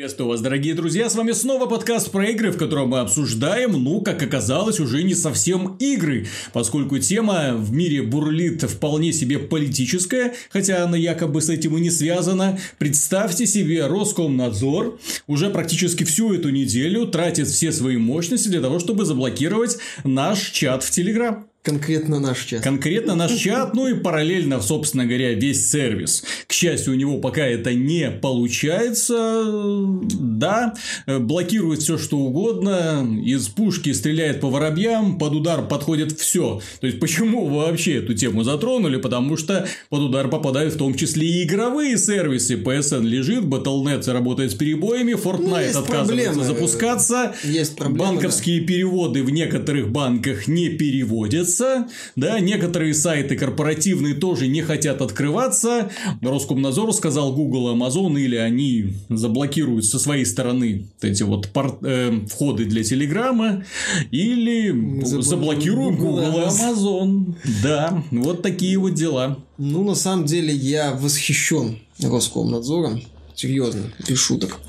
Приветствую вас, дорогие друзья, с вами снова подкаст про игры, в котором мы обсуждаем, ну, как оказалось, уже не совсем игры, поскольку тема в мире бурлит вполне себе политическая, хотя она якобы с этим и не связана. Представьте себе, Роскомнадзор уже практически всю эту неделю тратит все свои мощности для того, чтобы заблокировать наш чат в Телеграм. Конкретно наш чат. Конкретно наш чат, ну и параллельно, собственно говоря, весь сервис. К счастью, у него пока это не получается. Да, блокирует все что угодно, из пушки стреляет по воробьям, под удар подходит все. То есть, почему вообще эту тему затронули? Потому что под удар попадают в том числе и игровые сервисы. PSN лежит, Battle.net работает с перебоями, Fortnite ну, отказывается проблемы. запускаться. Есть проблемы, Банковские да. переводы в некоторых банках не переводятся открывается, да, некоторые сайты корпоративные тоже не хотят открываться. Роскомнадзор сказал Google, Amazon, или они заблокируют со своей стороны эти вот пор- э, входы для Телеграма, или заблокируют, заблокируют Google и Amazon. Да, вот такие вот дела. Ну, на самом деле, я восхищен Роскомнадзором. Серьезно, без шуток.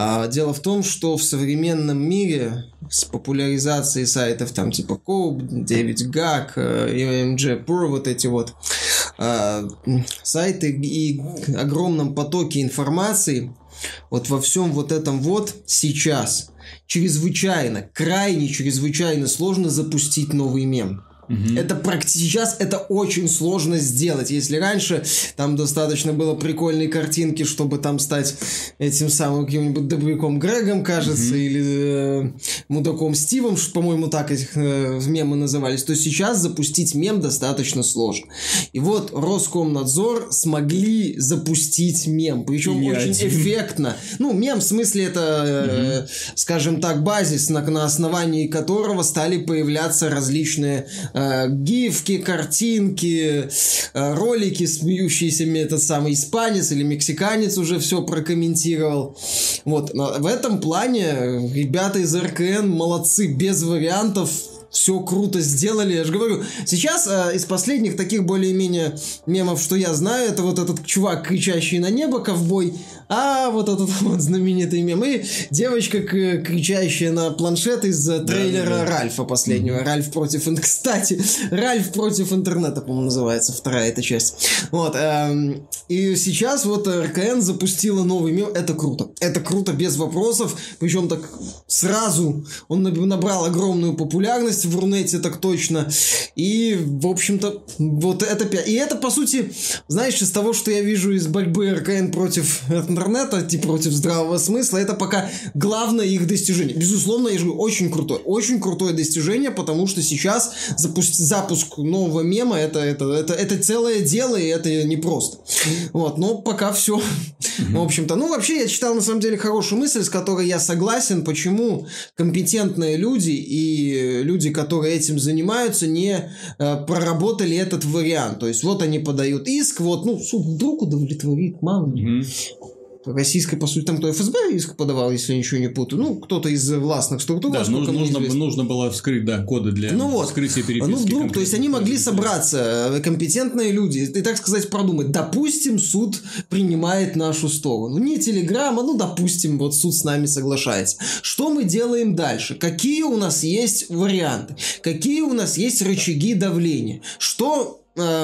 А, дело в том, что в современном мире с популяризацией сайтов там типа Coop, 9GAG, MG Pro, вот эти вот а, сайты и огромном потоке информации, вот во всем вот этом вот сейчас чрезвычайно, крайне чрезвычайно сложно запустить новый мем. Угу. Это практически сейчас это очень сложно сделать. Если раньше там достаточно было прикольной картинки, чтобы там стать этим самым каким-нибудь добряком Грегом, кажется, угу. или э, мудаком Стивом, по-моему, так этих э, мемы назывались, то сейчас запустить мем достаточно сложно. И вот Роскомнадзор смогли запустить мем, причем очень один. эффектно. Ну, мем в смысле это, угу. скажем так, базис, на, на основании которого стали появляться различные э, гифки, картинки, э, ролики, смеющиеся этот самый испанец или мексиканец уже все прокомментировал. Вот, в этом плане ребята из РКН молодцы, без вариантов, все круто сделали. Я же говорю, сейчас э, из последних таких более-менее мемов, что я знаю, это вот этот чувак, кричащий на небо, ковбой, а вот этот вот знаменитый мем. И девочка, кричащая на планшет из трейлера да, да. Ральфа последнего. Mm-hmm. Ральф против... Кстати, Ральф против интернета, по-моему, называется вторая эта часть. Вот. Эм, и сейчас вот РКН запустила новый мем. Это круто. Это круто, без вопросов. Причем так сразу он набрал огромную популярность в Рунете, так точно. И, в общем-то, вот это... И это, по сути, знаешь, из того, что я вижу из борьбы РКН против интернета, типа против здравого смысла, это пока главное их достижение. Безусловно, я же говорю, очень крутое, очень крутое достижение, потому что сейчас запуск, запуск нового мема это, это, это, это целое дело, и это непросто. Вот, но пока все. В общем-то, ну, вообще, я читал, на самом деле, хорошую мысль, с которой я согласен, почему компетентные люди и люди, которые этим занимаются, не э, проработали этот вариант. То есть, вот они подают иск, вот, ну, суд вдруг удовлетворит, мало ли российской, по сути, там кто ФСБ иск подавал, если я ничего не путаю. Ну, кто-то из властных структур. Да, нужно, нужно, нужно было вскрыть, да, коды для ну вот. вскрытия переписки. Ну, вдруг, то есть, они могли собраться, э, компетентные люди, и, так сказать, продумать. Допустим, суд принимает нашу сторону. Не телеграмма, ну, допустим, вот суд с нами соглашается. Что мы делаем дальше? Какие у нас есть варианты? Какие у нас есть рычаги давления? Что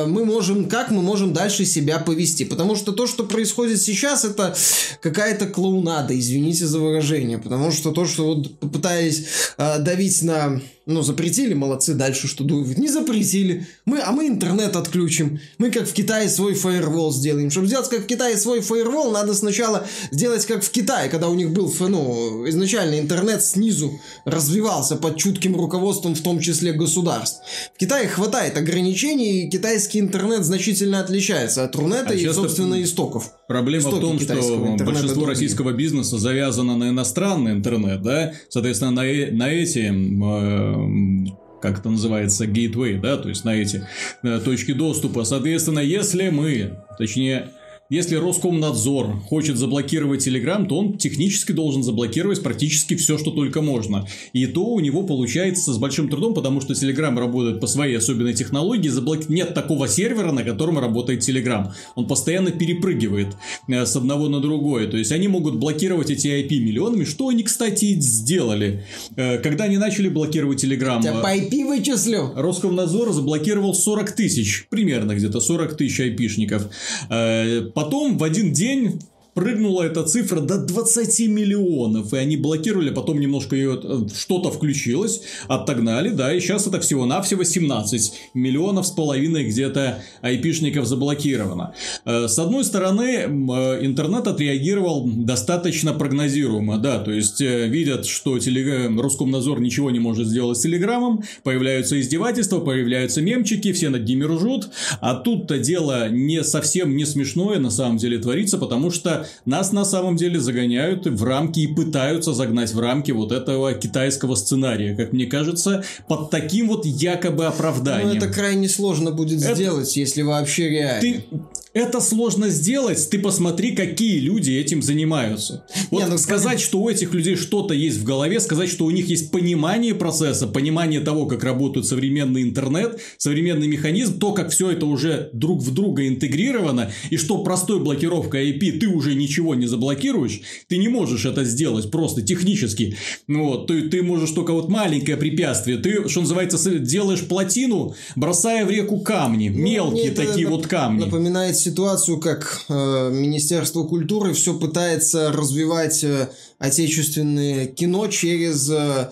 мы можем, как мы можем дальше себя повести. Потому что то, что происходит сейчас, это какая-то клоунада, извините за выражение. Потому что то, что вот попытались э, давить на ну, запретили, молодцы, дальше что думают? Не запретили. Мы, а мы интернет отключим. Мы как в Китае свой фаервол сделаем. Чтобы сделать как в Китае свой фаервол, надо сначала сделать как в Китае, когда у них был, ну, изначально интернет снизу развивался под чутким руководством, в том числе государств. В Китае хватает ограничений, и китайский интернет значительно отличается от Рунета а и, собственно, истоков. Проблема в том, что большинство российского бизнеса завязано на иностранный интернет, да, соответственно, на, э, на эти э, как это называется, gateway, да, то есть на эти точки доступа. Соответственно, если мы, точнее, если Роскомнадзор хочет заблокировать Telegram, то он технически должен заблокировать практически все, что только можно. И то у него получается с большим трудом, потому что Telegram работает по своей особенной технологии. Заблок... Нет такого сервера, на котором работает Telegram. Он постоянно перепрыгивает э, с одного на другое. То есть они могут блокировать эти IP миллионами, что они, кстати, сделали. Э, когда они начали блокировать Telegram... Я по IP вычислю. Роскомнадзор заблокировал 40 тысяч, примерно где-то 40 тысяч айпишников. Потом в один день прыгнула эта цифра до 20 миллионов, и они блокировали, потом немножко ее э, что-то включилось, отогнали, да, и сейчас это всего-навсего 17 миллионов с половиной где-то айпишников заблокировано. Э, с одной стороны, э, интернет отреагировал достаточно прогнозируемо, да, то есть видят, что телег... Роскомнадзор ничего не может сделать с Телеграмом, появляются издевательства, появляются мемчики, все над ними ржут, а тут-то дело не совсем не смешное на самом деле творится, потому что нас на самом деле загоняют в рамки и пытаются загнать в рамки вот этого китайского сценария, как мне кажется, под таким вот якобы оправданием. Ну, это крайне сложно будет это... сделать, если вообще реально. Ты это сложно сделать, ты посмотри, какие люди этим занимаются. Вот Не, ну, сказать, понятно. что у этих людей что-то есть в голове, сказать, что у них есть понимание процесса, понимание того, как работает современный интернет, современный механизм, то, как все это уже друг в друга интегрировано, и что простой блокировкой IP ты уже ничего не заблокируешь, ты не можешь это сделать просто технически. Вот, ты, ты можешь только вот маленькое препятствие, ты, что называется, делаешь плотину, бросая в реку камни, ну, мелкие такие вот камни. Напоминает ситуацию, как э, Министерство культуры все пытается развивать э, отечественное кино через э,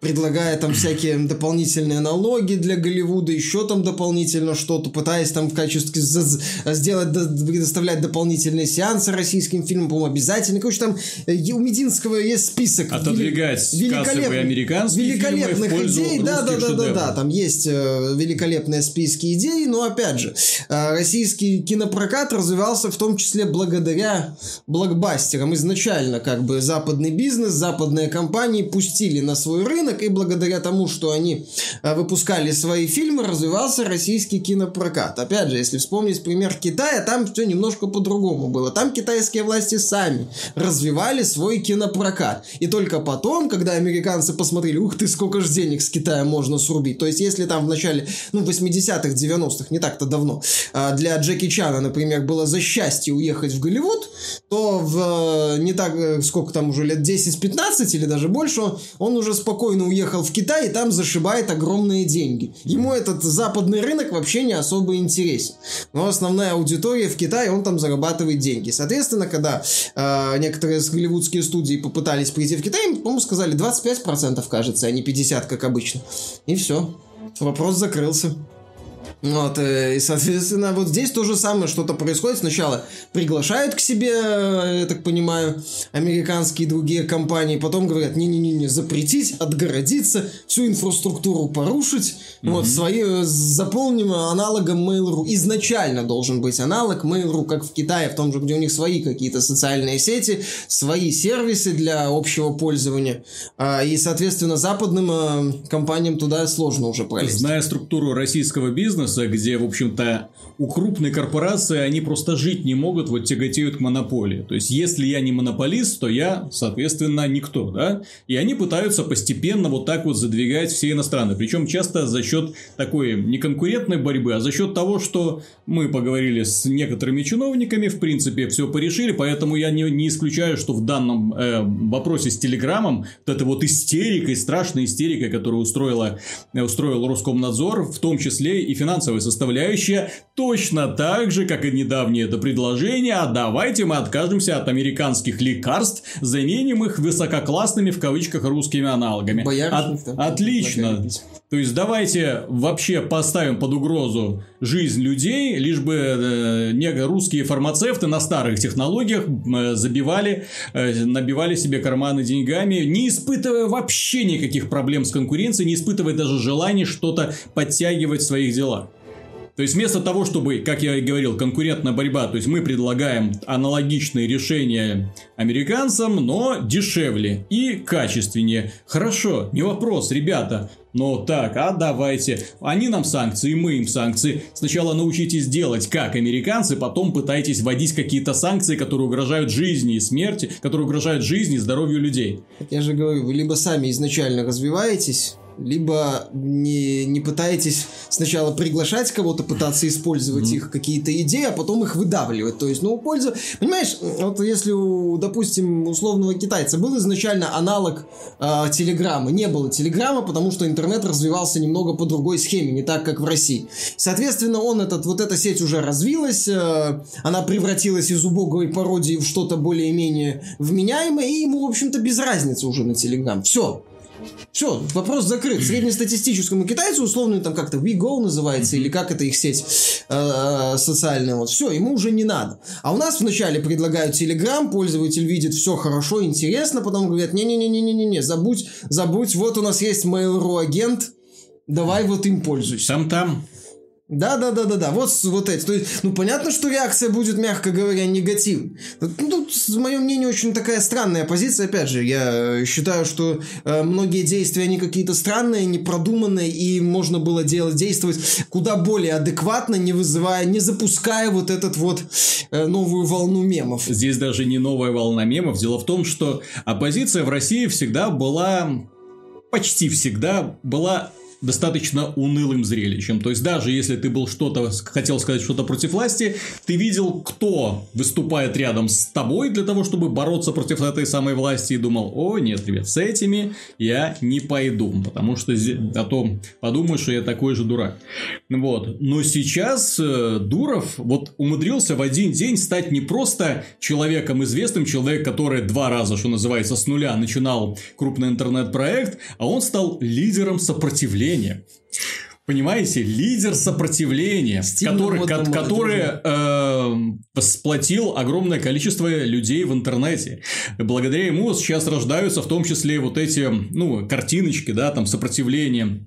предлагая там всякие дополнительные налоги для Голливуда, еще там дополнительно что-то, пытаясь там в качестве сделать, предоставлять дополнительные сеансы российским фильмам, по-моему, обязательно. Короче, там э, у Мединского есть список. Отодвигать великолеп... американские великолепных фильмы идей. Да, да, да, да, да. Там есть э, великолепные списки идей, но опять же, российский кинопрокат развивался в том числе благодаря блокбастерам. Изначально как бы западный бизнес, западные компании пустили на свой рынок, и благодаря тому, что они э, выпускали свои фильмы, развивался российский кинопрокат. Опять же, если вспомнить пример Китая, там все немножко по-другому было. Там китайские власти сами развивали свой кинопрокат. И только потом, когда американцы посмотрели, ух ты, сколько же денег с Китая можно срубить. То есть, если там в начале, ну, 80-х, 90-х, не так-то давно, э, для Джеки Чана, например, было за счастье уехать в Голливуд, то в э, не так, сколько там уже лет 10-15 или даже больше, он уже спокойно уехал в Китай и там зашибает огромные деньги. Ему этот западный рынок вообще не особо интересен. Но основная аудитория в Китае, он там зарабатывает деньги. Соответственно, когда э, некоторые голливудские студии попытались прийти в Китай, им, по-моему, сказали 25%, кажется, а не 50%, как обычно. И все. Вопрос закрылся. Вот, э, и, соответственно, вот здесь то же самое что-то происходит. Сначала приглашают к себе, э, я так понимаю, американские и другие компании, потом говорят, не-не-не, запретить, отгородиться, всю инфраструктуру порушить, mm-hmm. вот, свои, э, заполним аналогом Mail.ru. Изначально должен быть аналог Mail.ru, как в Китае, в том же, где у них свои какие-то социальные сети, свои сервисы для общего пользования, а, и, соответственно, западным компаниям туда сложно уже пролезть. Зная структуру российского бизнеса, бизнеса, где, в общем-то, у крупной корпорации они просто жить не могут, вот тяготеют к монополии. То есть, если я не монополист, то я, соответственно, никто, да? И они пытаются постепенно вот так вот задвигать все иностранные. Причем часто за счет такой не конкурентной борьбы, а за счет того, что мы поговорили с некоторыми чиновниками, в принципе, все порешили, поэтому я не, не исключаю, что в данном э, вопросе с Телеграмом вот эта вот истерика, страшная истерика, которую устроила, устроил Роскомнадзор, в том числе и финансовая финансовая составляющая точно так же, как и недавнее это предложение, а давайте мы откажемся от американских лекарств, заменим их высококлассными в кавычках русскими аналогами. От, отлично. То есть давайте вообще поставим под угрозу жизнь людей, лишь бы э, не русские фармацевты на старых технологиях э, забивали, э, набивали себе карманы деньгами, не испытывая вообще никаких проблем с конкуренцией, не испытывая даже желания что-то подтягивать в своих делах. То есть, вместо того, чтобы, как я и говорил, конкурентная борьба, то есть, мы предлагаем аналогичные решения американцам, но дешевле и качественнее. Хорошо, не вопрос, ребята. Но так, а давайте. Они нам санкции, мы им санкции. Сначала научитесь делать как американцы, потом пытайтесь вводить какие-то санкции, которые угрожают жизни и смерти, которые угрожают жизни и здоровью людей. Я же говорю, вы либо сами изначально развиваетесь, либо не, не пытаетесь сначала приглашать кого-то, пытаться использовать mm-hmm. их какие-то идеи, а потом их выдавливать. То есть, ну, пользу... Понимаешь, вот если у, допустим, условного китайца был изначально аналог э, Телеграма, не было Телеграма, потому что интернет развивался немного по другой схеме, не так, как в России. Соответственно, он этот, вот эта сеть уже развилась, э, она превратилась из убогой пародии в что-то более-менее вменяемое, и ему, в общем-то, без разницы уже на Телеграм. Все, все, вопрос закрыт. Среднестатистическому китайцу, условно, там как-то WeGo называется, или как это их сеть э, социальная, вот, все, ему уже не надо. А у нас вначале предлагают Telegram, пользователь видит все хорошо, интересно, потом говорят, не-не-не-не-не-не, забудь, забудь, вот у нас есть Mail.ru агент, давай вот им пользуйся. Там-там. Да, да, да, да, да. Вот, вот эти. То есть, ну, понятно, что реакция будет, мягко говоря, негативной. Ну, тут, мое мнение, очень такая странная позиция. Опять же, я считаю, что э, многие действия, они какие-то странные, непродуманные, и можно было делать, действовать куда более адекватно, не вызывая, не запуская вот этот вот э, новую волну мемов. Здесь даже не новая волна мемов. Дело в том, что оппозиция в России всегда была почти всегда была достаточно унылым зрелищем. То есть, даже если ты был что-то, хотел сказать что-то против власти, ты видел, кто выступает рядом с тобой для того, чтобы бороться против этой самой власти, и думал, о, нет, ребят, с этими я не пойду, потому что а то подумаешь, что я такой же дурак. Вот. Но сейчас э, Дуров вот умудрился в один день стать не просто человеком известным, человек, который два раза, что называется, с нуля начинал крупный интернет-проект, а он стал лидером сопротивления сопротивления. Понимаете, лидер сопротивления, который, ко- который э, сплотил огромное количество людей в интернете. Благодаря ему сейчас рождаются в том числе вот эти, ну, картиночки, да, там, сопротивления.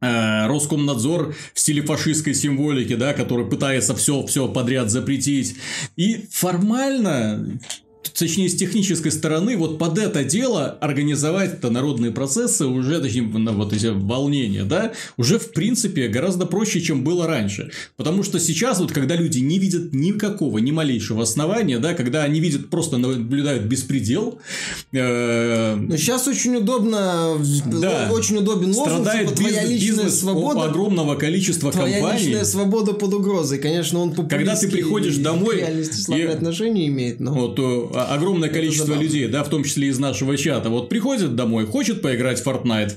Э, Роскомнадзор в стиле фашистской символики, да, который пытается все, все подряд запретить. И формально точнее, с технической стороны, вот под это дело организовать это народные процессы, уже, точнее, вот эти волнения, да, уже, в принципе, гораздо проще, чем было раньше. Потому что сейчас, вот, когда люди не видят никакого, ни малейшего основания, да, когда они видят, просто наблюдают беспредел. Э... Но сейчас очень удобно, да, очень удобен лозунг, страдает типа, твоя бизнес, личная свобода. огромного количества твоя компаний. Твоя личная свобода под угрозой. Конечно, он Когда ты приходишь домой... И, отношения имеет, но... Вот, огромное количество людей, да, в том числе из нашего чата, вот приходит домой, хочет поиграть в Fortnite,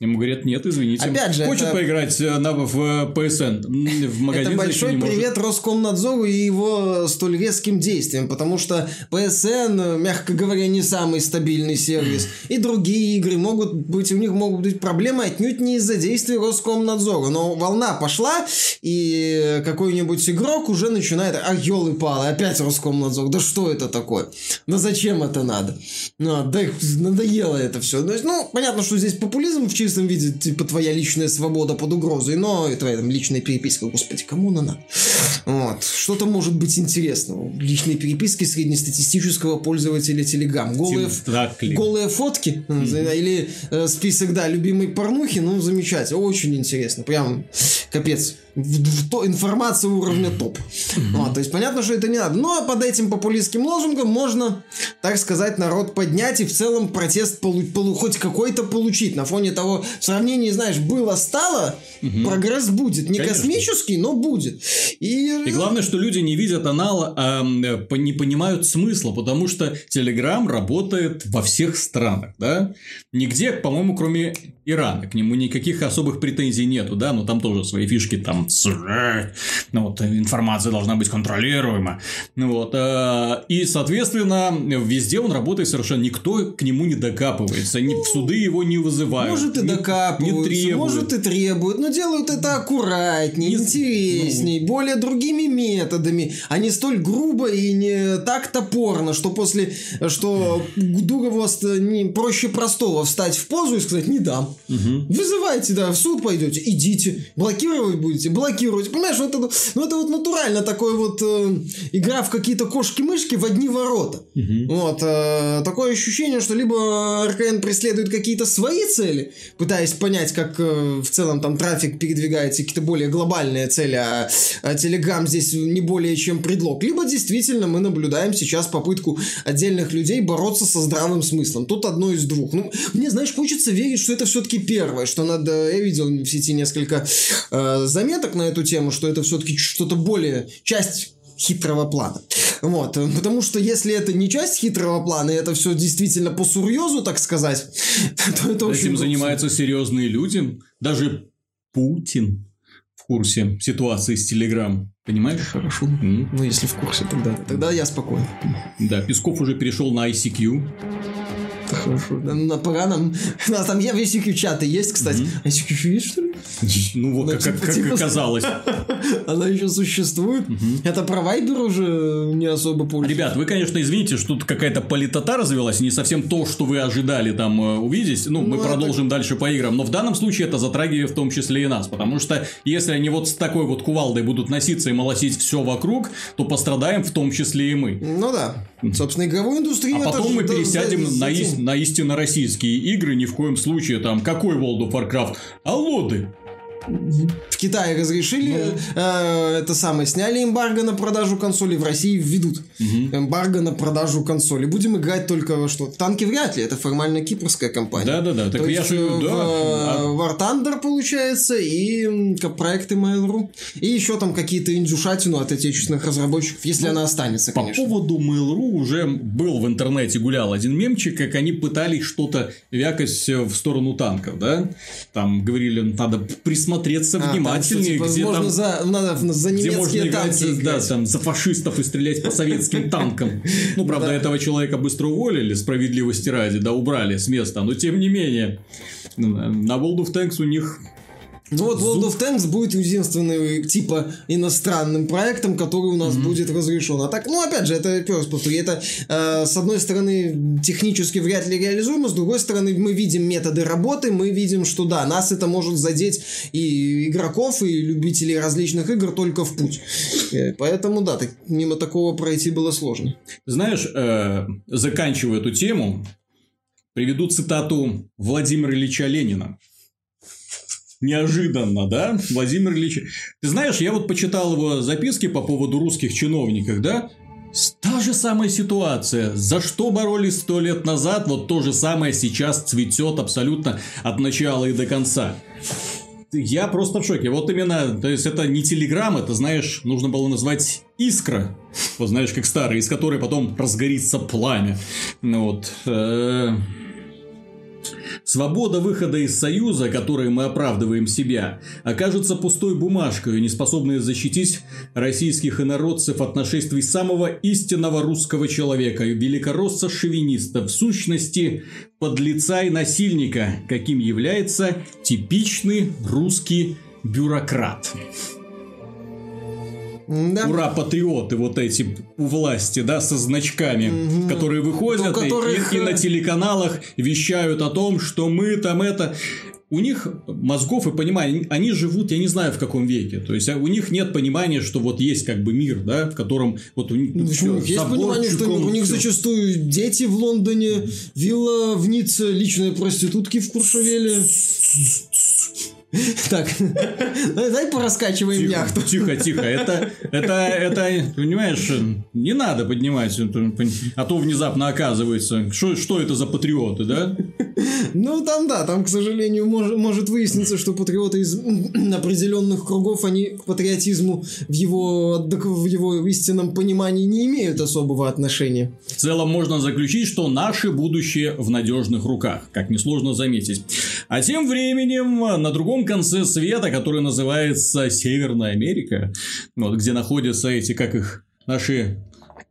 Ему говорят, нет, извините. Опять же, Хочет это... поиграть э, на, в PSN, в магазин Это большой привет Роскомнадзору и его столь резким действиям, потому что PSN, мягко говоря, не самый стабильный сервис. И другие игры могут быть, у них могут быть проблемы отнюдь не из-за действий Роскомнадзора. Но волна пошла, и какой-нибудь игрок уже начинает, а елы-палы, опять Роскомнадзор, да что это такое? Да зачем это надо? Ну, да, надоело это все. Ну, понятно, что здесь популизм в чистом виде, типа, твоя личная свобода под угрозой, но и твоя там личная переписка, господи, кому она надо? Вот. Что-то может быть интересного. Личные переписки среднестатистического пользователя Telegram. Голые, голые фотки mm-hmm. или э, список, да, любимой порнухи, ну, замечательно, очень интересно. Прям капец в, в, то, информация уровня топ. А, то есть понятно, что это не надо. Но под этим популистским лозунгом можно, так сказать, народ поднять и в целом протест полу, полу, хоть какой-то получить. На фоне того, в сравнении, знаешь, было-стало, mm-hmm. прогресс будет. Не Конечно. космический, но будет. И... и главное, что люди не видят анала, а не понимают смысла, потому что Telegram работает во всех странах, да? Нигде, по-моему, кроме Ирана. К нему никаких особых претензий нету, да, но там тоже свои фишки там ну, вот, информация должна быть контролируема. Ну, вот, э, и, соответственно, везде он работает совершенно, никто к нему не докапывается, ни, в суды его не вызывают. Может, и не, докапываются, не требуют. может, и требуют, но делают это аккуратнее, не, интересней, ну, более другими методами, а не столь грубо и не так топорно, что после, что Дурову не проще простого встать в позу и сказать «не дам». Угу. Вызывайте, да, в суд пойдете, идите, блокировать будете, блокировать. Понимаешь, вот это, ну, это вот натурально такой вот э, игра в какие-то кошки-мышки в одни ворота. Угу. Вот. Э, такое ощущение, что либо РКН преследует какие-то свои цели, пытаясь понять, как э, в целом там трафик передвигается, какие-то более глобальные цели, а, а Telegram здесь не более чем предлог. Либо действительно мы наблюдаем сейчас попытку отдельных людей бороться со здравым смыслом. Тут одно из двух. Ну, мне, знаешь, хочется верить, что это все-таки первое, что надо... Я видел в сети несколько э, заметок на эту тему, что это все-таки что-то более... Часть хитрого плана. Вот. Потому что если это не часть хитрого плана, и это все действительно по сурьезу, так сказать, то это очень... Этим занимаются серьезные люди. Даже Путин в курсе ситуации с Телеграм. Понимаешь? Хорошо. Mm. Ну, если в курсе, тогда, тогда я спокоен. Да, Песков уже перешел на ICQ. Хорошо. На пора нам... У нас там в ICQ чаты есть, кстати. Mm-hmm. ICQ есть, что ли? Ну, вот, как, типа, как, типа, оказалось. Она еще существует. Угу. Это про Вайбер уже не особо пользуется. Ребят, вы, конечно, извините, что тут какая-то политота развелась, не совсем то, что вы ожидали там э, увидеть. Ну, мы ну, продолжим это... дальше по играм. Но в данном случае это затрагивает в том числе и нас. Потому что если они вот с такой вот кувалдой будут носиться и молотить все вокруг, то пострадаем в том числе и мы. Ну да. Собственно, игровую индустрию... А потом мы пересядем на. На истинно российские игры, ни в коем случае там, какой World of Warcraft? А лоды в Китае разрешили, ну. э, это самое, сняли эмбарго на продажу консолей, в России введут угу. эмбарго на продажу консолей. Будем играть только во что? Танки вряд ли, это формально кипрская компания. Да-да-да, так То я же... В, да. А War Thunder, получается, и проекты Mail.ru. И еще там какие-то индюшатину от отечественных разработчиков, если ну, она останется, по конечно. По поводу Mail.ru уже был в интернете, гулял один мемчик, как они пытались что-то вякать в сторону танков, да? Там говорили, надо присмотреть смотреться а, внимательнее, там, где там, за, надо за где можно играть, танки да, там, за фашистов и стрелять по советским танкам. Ну, правда, этого человека быстро уволили, справедливости ради, да, убрали с места, но тем не менее, на World of Tanks у них ну вот World of Tanks будет единственным типа иностранным проектом, который у нас mm-hmm. будет разрешен. А так, ну опять же, это first повтори, это э, с одной стороны технически вряд ли реализуемо, с другой стороны мы видим методы работы, мы видим, что да, нас это может задеть и игроков, и любителей различных игр только в путь. Э, поэтому да, так, мимо такого пройти было сложно. Знаешь, э, заканчивая эту тему, приведу цитату Владимира Ильича Ленина неожиданно, да, Владимир Ильич. Ты знаешь, я вот почитал его записки по поводу русских чиновников, да, Та же самая ситуация. За что боролись сто лет назад, вот то же самое сейчас цветет абсолютно от начала и до конца. Я просто в шоке. Вот именно, то есть это не телеграм, это, знаешь, нужно было назвать искра. Вот знаешь, как старый, из которой потом разгорится пламя. Ну вот. Э, Свобода выхода из Союза, которой мы оправдываем себя, окажется пустой бумажкой, не способной защитить российских инородцев от нашествий самого истинного русского человека, великоросса-шовиниста, в сущности, подлеца и насильника, каким является типичный русский бюрократ. Да. Ура, патриоты вот эти у власти, да, со значками, угу. которые выходят которых... и, и на э, телеканалах вещают о том, что мы там это у них мозгов и понимания, они живут, я не знаю в каком веке, то есть а у них нет понимания, что вот есть как бы мир, да, в котором вот у них ну, все, есть понимание, что у них все. зачастую дети в Лондоне, вилла в Ницце, личные проститутки в Куршевеле. Так, дай пораскачиваем тихо, яхту. Тихо, тихо. Это, это, это, понимаешь, не надо поднимать, а то внезапно оказывается, что, что это за патриоты, да? Ну, там, да, там, к сожалению, может, может выясниться, что патриоты из определенных кругов, они к патриотизму в его, в его истинном понимании не имеют особого отношения. В целом можно заключить, что наше будущее в надежных руках, как несложно заметить. А тем временем на другом конце света, который называется Северная Америка, вот, где находятся эти, как их, наши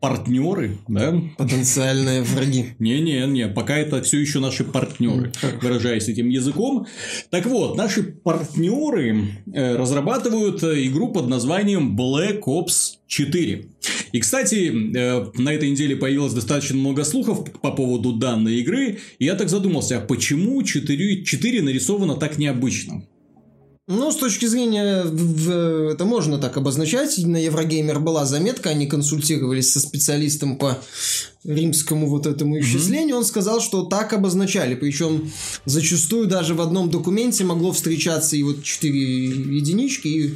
партнеры, да? Потенциальные враги. Не-не-не, пока это все еще наши партнеры, выражаясь этим языком. Так вот, наши партнеры э, разрабатывают игру под названием Black Ops 4. И, кстати, э, на этой неделе появилось достаточно много слухов по поводу данной игры, и я так задумался, а почему 4, 4 нарисовано так необычно? Ну, с точки зрения, это можно так обозначать. На Еврогеймер была заметка, они консультировались со специалистом по римскому вот этому исчислению. Он сказал, что так обозначали. Причем зачастую даже в одном документе могло встречаться и вот 4 единички, и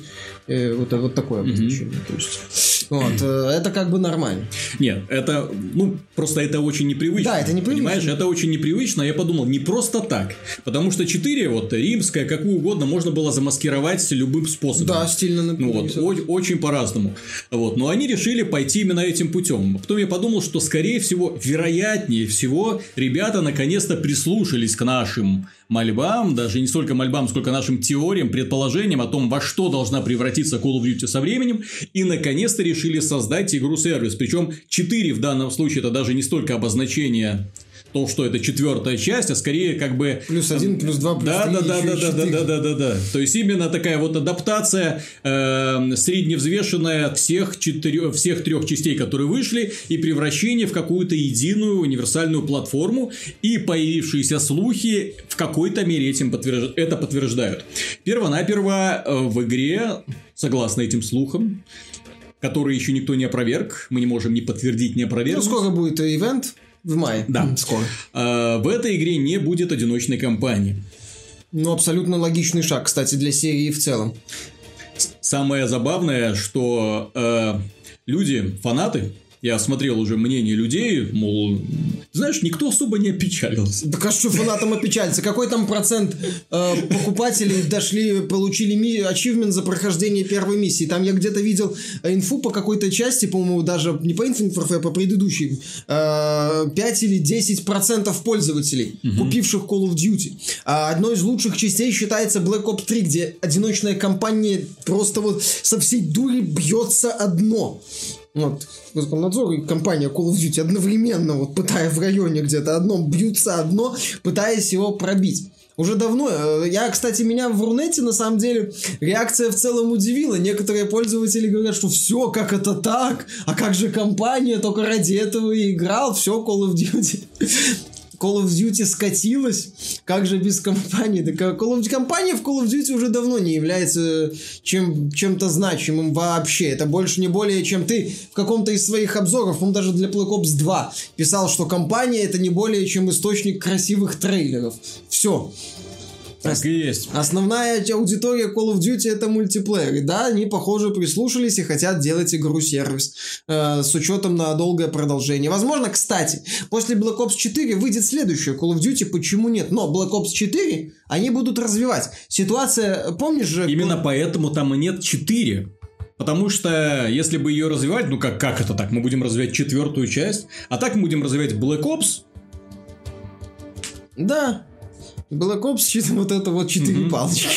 э, вот, вот такое обозначение. То есть, вот, э, это как бы нормально. Нет, это, ну, просто это очень непривычно. Да, это непривычно. Понимаешь, это очень непривычно. Я подумал, не просто так. Потому что 4, вот, римская, какую угодно, можно было замаскировать любым способом. Да, стильно Ну вот, о- очень по-разному. Вот, но они решили пойти именно этим путем. Потом я подумал, что скорее всего, вероятнее всего, ребята наконец-то прислушались к нашим мольбам, даже не столько мольбам, сколько нашим теориям, предположениям о том, во что должна превратиться Call of Duty со временем, и наконец-то решили создать игру-сервис. Причем 4 в данном случае это даже не столько обозначение то, что это четвертая часть, а скорее как бы Плюс один, плюс два, плюс да, три, да, да, да, да, да, да, да, да, да. То есть именно такая вот адаптация э, средневзвешенная всех четырех, всех трех частей, которые вышли, и превращение в какую-то единую универсальную платформу, и появившиеся слухи в какой-то мере этим подтвержд- это подтверждают. Первонаперво э, в игре, согласно этим слухам, которые еще никто не опроверг, мы не можем ни подтвердить, ни Ну, опровергнуть. скоро будет ивент в мае. Да. Скоро. э, в этой игре не будет одиночной кампании. Ну, абсолютно логичный шаг, кстати, для серии в целом. Самое забавное, что э, люди, фанаты, я смотрел уже мнение людей, мол, знаешь, никто особо не опечалился. Да а что фанатам опечалиться? Какой там процент э, покупателей дошли, получили ми- ачивмент за прохождение первой миссии? Там я где-то видел инфу по какой-то части, по-моему, даже не по Infinite Warfare, а по предыдущей. Э, 5 или 10 процентов пользователей, купивших Call of Duty. А одной из лучших частей считается Black Ops 3, где одиночная кампания просто вот со всей дури бьется одно. Вот, Роскомнадзор и компания Call of Duty одновременно, вот пытая в районе где-то одном, бьются одно, пытаясь его пробить. Уже давно. э, Я, кстати, меня в Рунете, на самом деле, реакция в целом удивила. Некоторые пользователи говорят, что все, как это так? А как же компания только ради этого и играл? Все, Call of Duty. Call of Duty скатилась, как же без компании? Так а Call of Duty, компания в Call of Duty уже давно не является чем, чем-то значимым вообще. Это больше не более, чем ты в каком-то из своих обзоров, по даже для Black Ops 2, писал, что компания это не более, чем источник красивых трейлеров. Все. Так и есть. Основная аудитория Call of Duty это мультиплеер. И да, они, похоже, прислушались и хотят делать игру-сервис э, с учетом на долгое продолжение. Возможно, кстати, после Black Ops 4 выйдет следующая Call of Duty, почему нет? Но Black Ops 4 они будут развивать. Ситуация, помнишь же... Именно поэтому там и нет 4. Потому что если бы ее развивать, ну как, как это так? Мы будем развивать четвертую часть, а так мы будем развивать Black Ops. Да. Black Ops вот это вот четыре Мгм. палочки.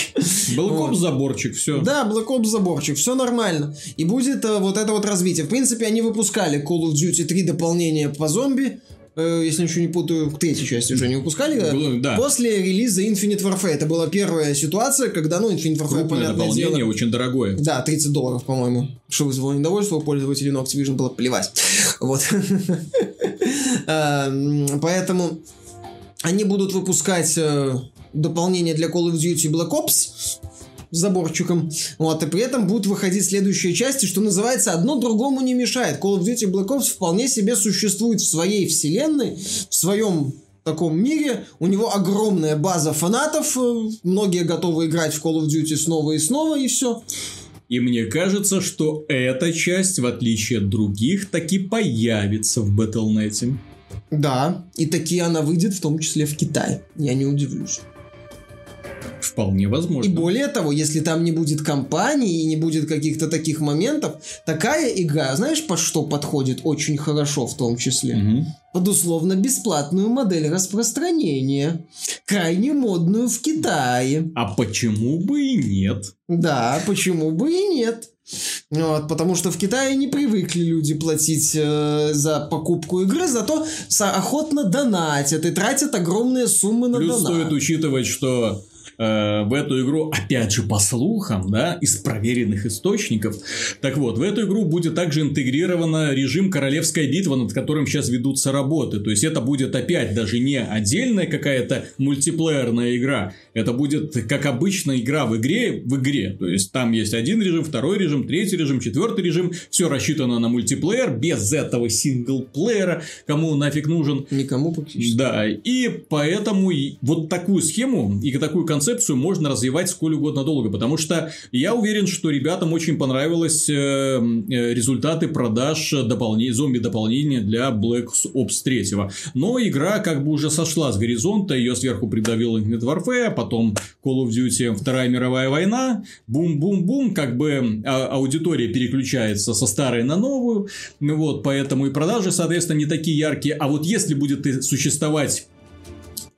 Black Вот. Ops заборчик, все. Да, Black Ops заборчик, все нормально. И будет э, вот это вот развитие. В принципе, они выпускали Call of Duty 3 дополнения по зомби. Э, если ничего не путаю, к третьей части уже не выпускали. да? После релиза Infinite Warfare. Это была первая ситуация, когда, ну, Infinite Warfare, Крупное понятное дополнение, дело... очень дорогое. Да, 30 долларов, по-моему. Что вызвало недовольство у пользователей, но Activision было плевать. Вот. Эм, Поэтому они будут выпускать э, дополнение для Call of Duty Black Ops с заборчиком. Вот, и при этом будут выходить следующие части, что называется, одно другому не мешает. Call of Duty Black Ops вполне себе существует в своей вселенной, в своем таком мире. У него огромная база фанатов. э, Многие готовы играть в Call of Duty снова и снова, и все. И мне кажется, что эта часть, в отличие от других, таки появится в Battle.net. Да, и такие она выйдет, в том числе в Китае. Я не удивлюсь. Вполне возможно. И более того, если там не будет компании и не будет каких-то таких моментов, такая игра, знаешь, под что подходит очень хорошо в том числе? Мгм. Под условно бесплатную модель распространения, крайне модную в Китае. А почему бы и нет? Да, почему бы и нет? Вот, потому что в Китае не привыкли люди платить э, за покупку игры, зато охотно донатят и тратят огромные суммы на Плюс донат. стоит учитывать, что э, в эту игру, опять же, по слухам, да, из проверенных источников. Так вот, в эту игру будет также интегрирован режим Королевская битва, над которым сейчас ведутся работы. То есть, это будет опять даже не отдельная какая-то мультиплеерная игра. Это будет, как обычно, игра в игре, в игре. То есть, там есть один режим, второй режим, третий режим, четвертый режим. Все рассчитано на мультиплеер, без этого синглплеера. Кому нафиг нужен. Никому практически. Да, и поэтому вот такую схему и такую концепцию можно развивать сколь угодно долго, потому что я уверен, что ребятам очень понравилось э, э, результаты продаж дополнения, зомби-дополнения для Black Ops 3. Но игра как бы уже сошла с горизонта, ее сверху придавил Infinite Warfare, потом Call of Duty Вторая мировая война, бум-бум-бум, как бы а, аудитория переключается со старой на новую, вот, поэтому и продажи, соответственно, не такие яркие, а вот если будет существовать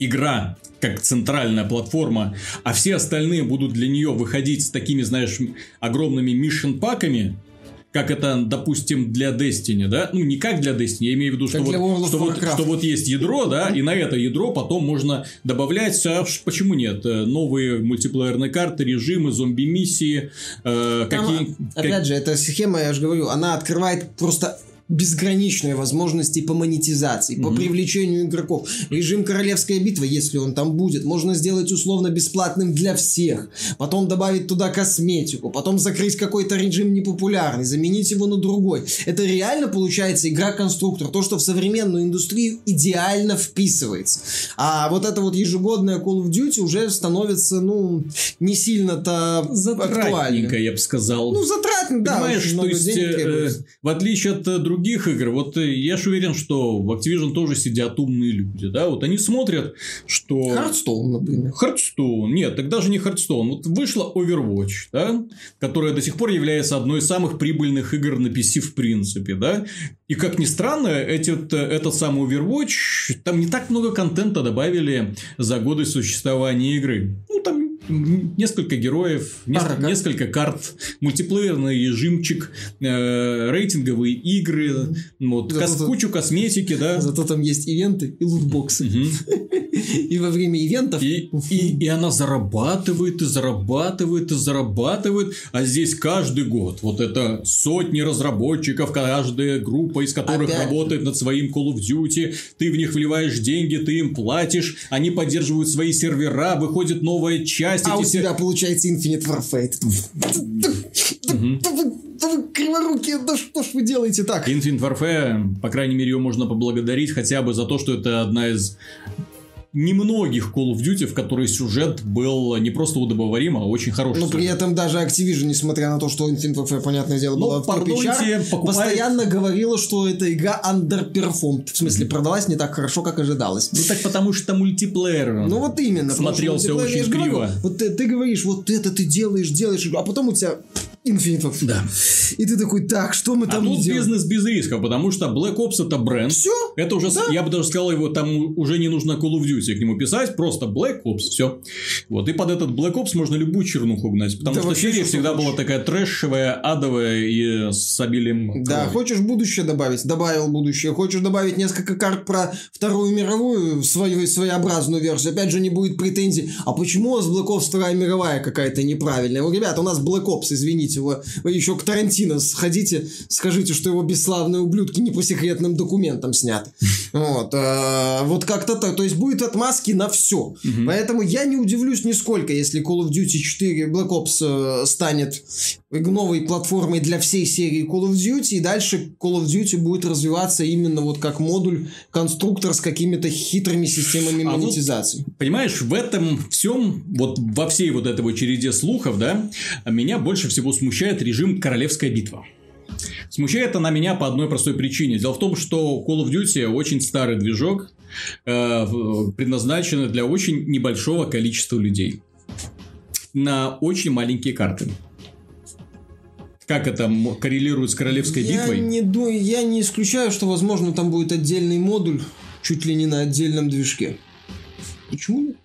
игра как центральная платформа, а все остальные будут для нее выходить с такими, знаешь, огромными мишен-паками, как это, допустим, для Destiny, да? Ну, не как для Destiny, я имею в виду, что, вот, что, вот, что вот есть ядро, да, и на это ядро потом можно добавлять, а почему нет, э, новые мультиплеерные карты, режимы, зомби-миссии, э, какие... Опять как... же, эта схема, я же говорю, она открывает просто безграничные возможности по монетизации, mm-hmm. по привлечению игроков. Режим Королевская битва, если он там будет, можно сделать условно бесплатным для всех. Потом добавить туда косметику, потом закрыть какой-то режим непопулярный, заменить его на другой. Это реально получается игра-конструктор, то, что в современную индустрию идеально вписывается. А вот это вот ежегодная Call of Duty уже становится, ну, не сильно-то актуально. я бы сказал. Ну, затратно, да. Понимаешь, то есть, э, в отличие от других других игр, вот э, я же уверен, что в Activision тоже сидят умные люди, да, вот они смотрят, что... Hearthstone, например. Hearthstone, нет, тогда же не Хардстоун, вот вышла Overwatch, да, которая до сих пор является одной из самых прибыльных игр на PC в принципе, да, и как ни странно, этот, этот самый Overwatch, там не так много контента добавили за годы существования игры. Ну, там несколько героев, несколько, ага. несколько карт, мультиплеерный режимчик, э, рейтинговые игры, вот, кос, кучу косметики, да. Зато там есть ивенты и лутбоксы. И во время ивентов... И, и, и она зарабатывает, и зарабатывает, и зарабатывает. А здесь каждый год вот это сотни разработчиков, каждая группа из которых Опять... работает над своим Call of Duty. Ты в них вливаешь деньги, ты им платишь, они поддерживают свои сервера, выходит новая часть. А у тебя получается Infinite Warfare. Да вы криворукие, да что ж вы делаете так? Infinite Warfare, по крайней мере, ее можно поблагодарить хотя бы за то, что это одна из немногих Call of Duty, в которой сюжет был не просто удобоварим, а очень хороший. Но при этом даже Activision, несмотря на то, что Infinite Warfare, понятное дело, была в топе покупает... постоянно говорила, что эта игра underperformed. В смысле, mm-hmm. продалась не так хорошо, как ожидалось. Ну так потому что мультиплеер Ну вот именно. Смотрелся очень криво. Говорю, вот ты, ты говоришь, вот это ты делаешь, делаешь, а потом у тебя Infinite Да. И ты такой, так, что мы а там а тут делаем? бизнес без риска, потому что Black Ops это бренд. Все. Это уже, да. я бы даже сказал, его там уже не нужно Call of Duty к нему писать, просто Black Ops, все. Вот, и под этот Black Ops можно любую чернуху гнать, потому да что серия всегда была такая трэшевая, адовая и с обилием Да, крови. хочешь будущее добавить? Добавил будущее. Хочешь добавить несколько карт про Вторую мировую, свою своеобразную версию? Опять же, не будет претензий. А почему у вас Black Ops Вторая мировая какая-то неправильная? Ну, ребята, у нас Black Ops, извините сходить его, вы еще к Тарантино сходите, скажите, что его бесславные ублюдки не по секретным документам сняты. Вот, а, вот как-то так. То есть будет отмазки на все. Поэтому я не удивлюсь нисколько, если Call of Duty 4 Black Ops э, станет новой платформой для всей серии Call of Duty, и дальше Call of Duty будет развиваться именно вот как модуль, конструктор с какими-то хитрыми системами а монетизации. Вот, понимаешь, в этом всем, вот во всей вот этой череде слухов, да, меня больше всего смущает режим «Королевская битва». Смущает она меня по одной простой причине. Дело в том, что Call of Duty очень старый движок, э, предназначенный для очень небольшого количества людей. На очень маленькие карты. Как это коррелирует с королевской я битвой? Не, я не исключаю, что, возможно, там будет отдельный модуль, чуть ли не на отдельном движке. Почему нет?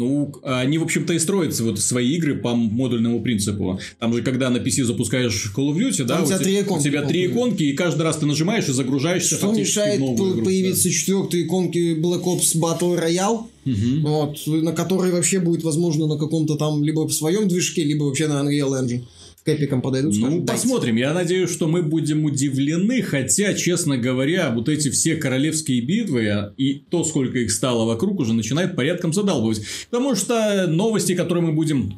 Ну, они, в общем-то, и строятся вот свои игры по модульному принципу. Там же, когда на PC запускаешь Call of Duty, да, у тебя, три иконки, у тебя три иконки, и каждый раз ты нажимаешь и загружаешься Что мешает в новую игру, появиться да. четвертой иконки Black Ops Battle Royale? Угу. Вот, на которой вообще будет возможно на каком-то там либо в своем движке, либо вообще на Unreal Engine к эпикам подойдут? Ну, скажут, посмотрим. Я надеюсь, что мы будем удивлены, хотя, честно говоря, вот эти все королевские битвы и то, сколько их стало вокруг, уже начинает порядком задалбывать. Потому что новости, которые мы будем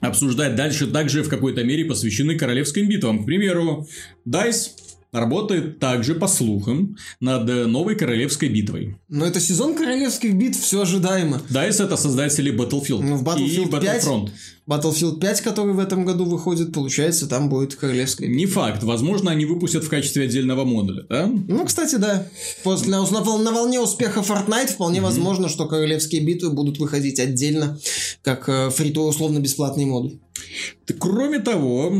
обсуждать дальше, также в какой-то мере посвящены королевским битвам. К примеру, DICE работает также, по слухам, над э, новой королевской битвой. Но это сезон королевских битв, все ожидаемо. DICE это создатели Battlefield. Ну, в Battlefield и 5, Battlefront. Battlefield 5, который в этом году выходит, получается, там будет королевская битва. Не факт. Возможно, они выпустят в качестве отдельного модуля, да? Ну, кстати, да. После, на, на волне успеха Fortnite вполне mm-hmm. возможно, что королевские битвы будут выходить отдельно, как э, фрито условно-бесплатный модуль. Кроме того,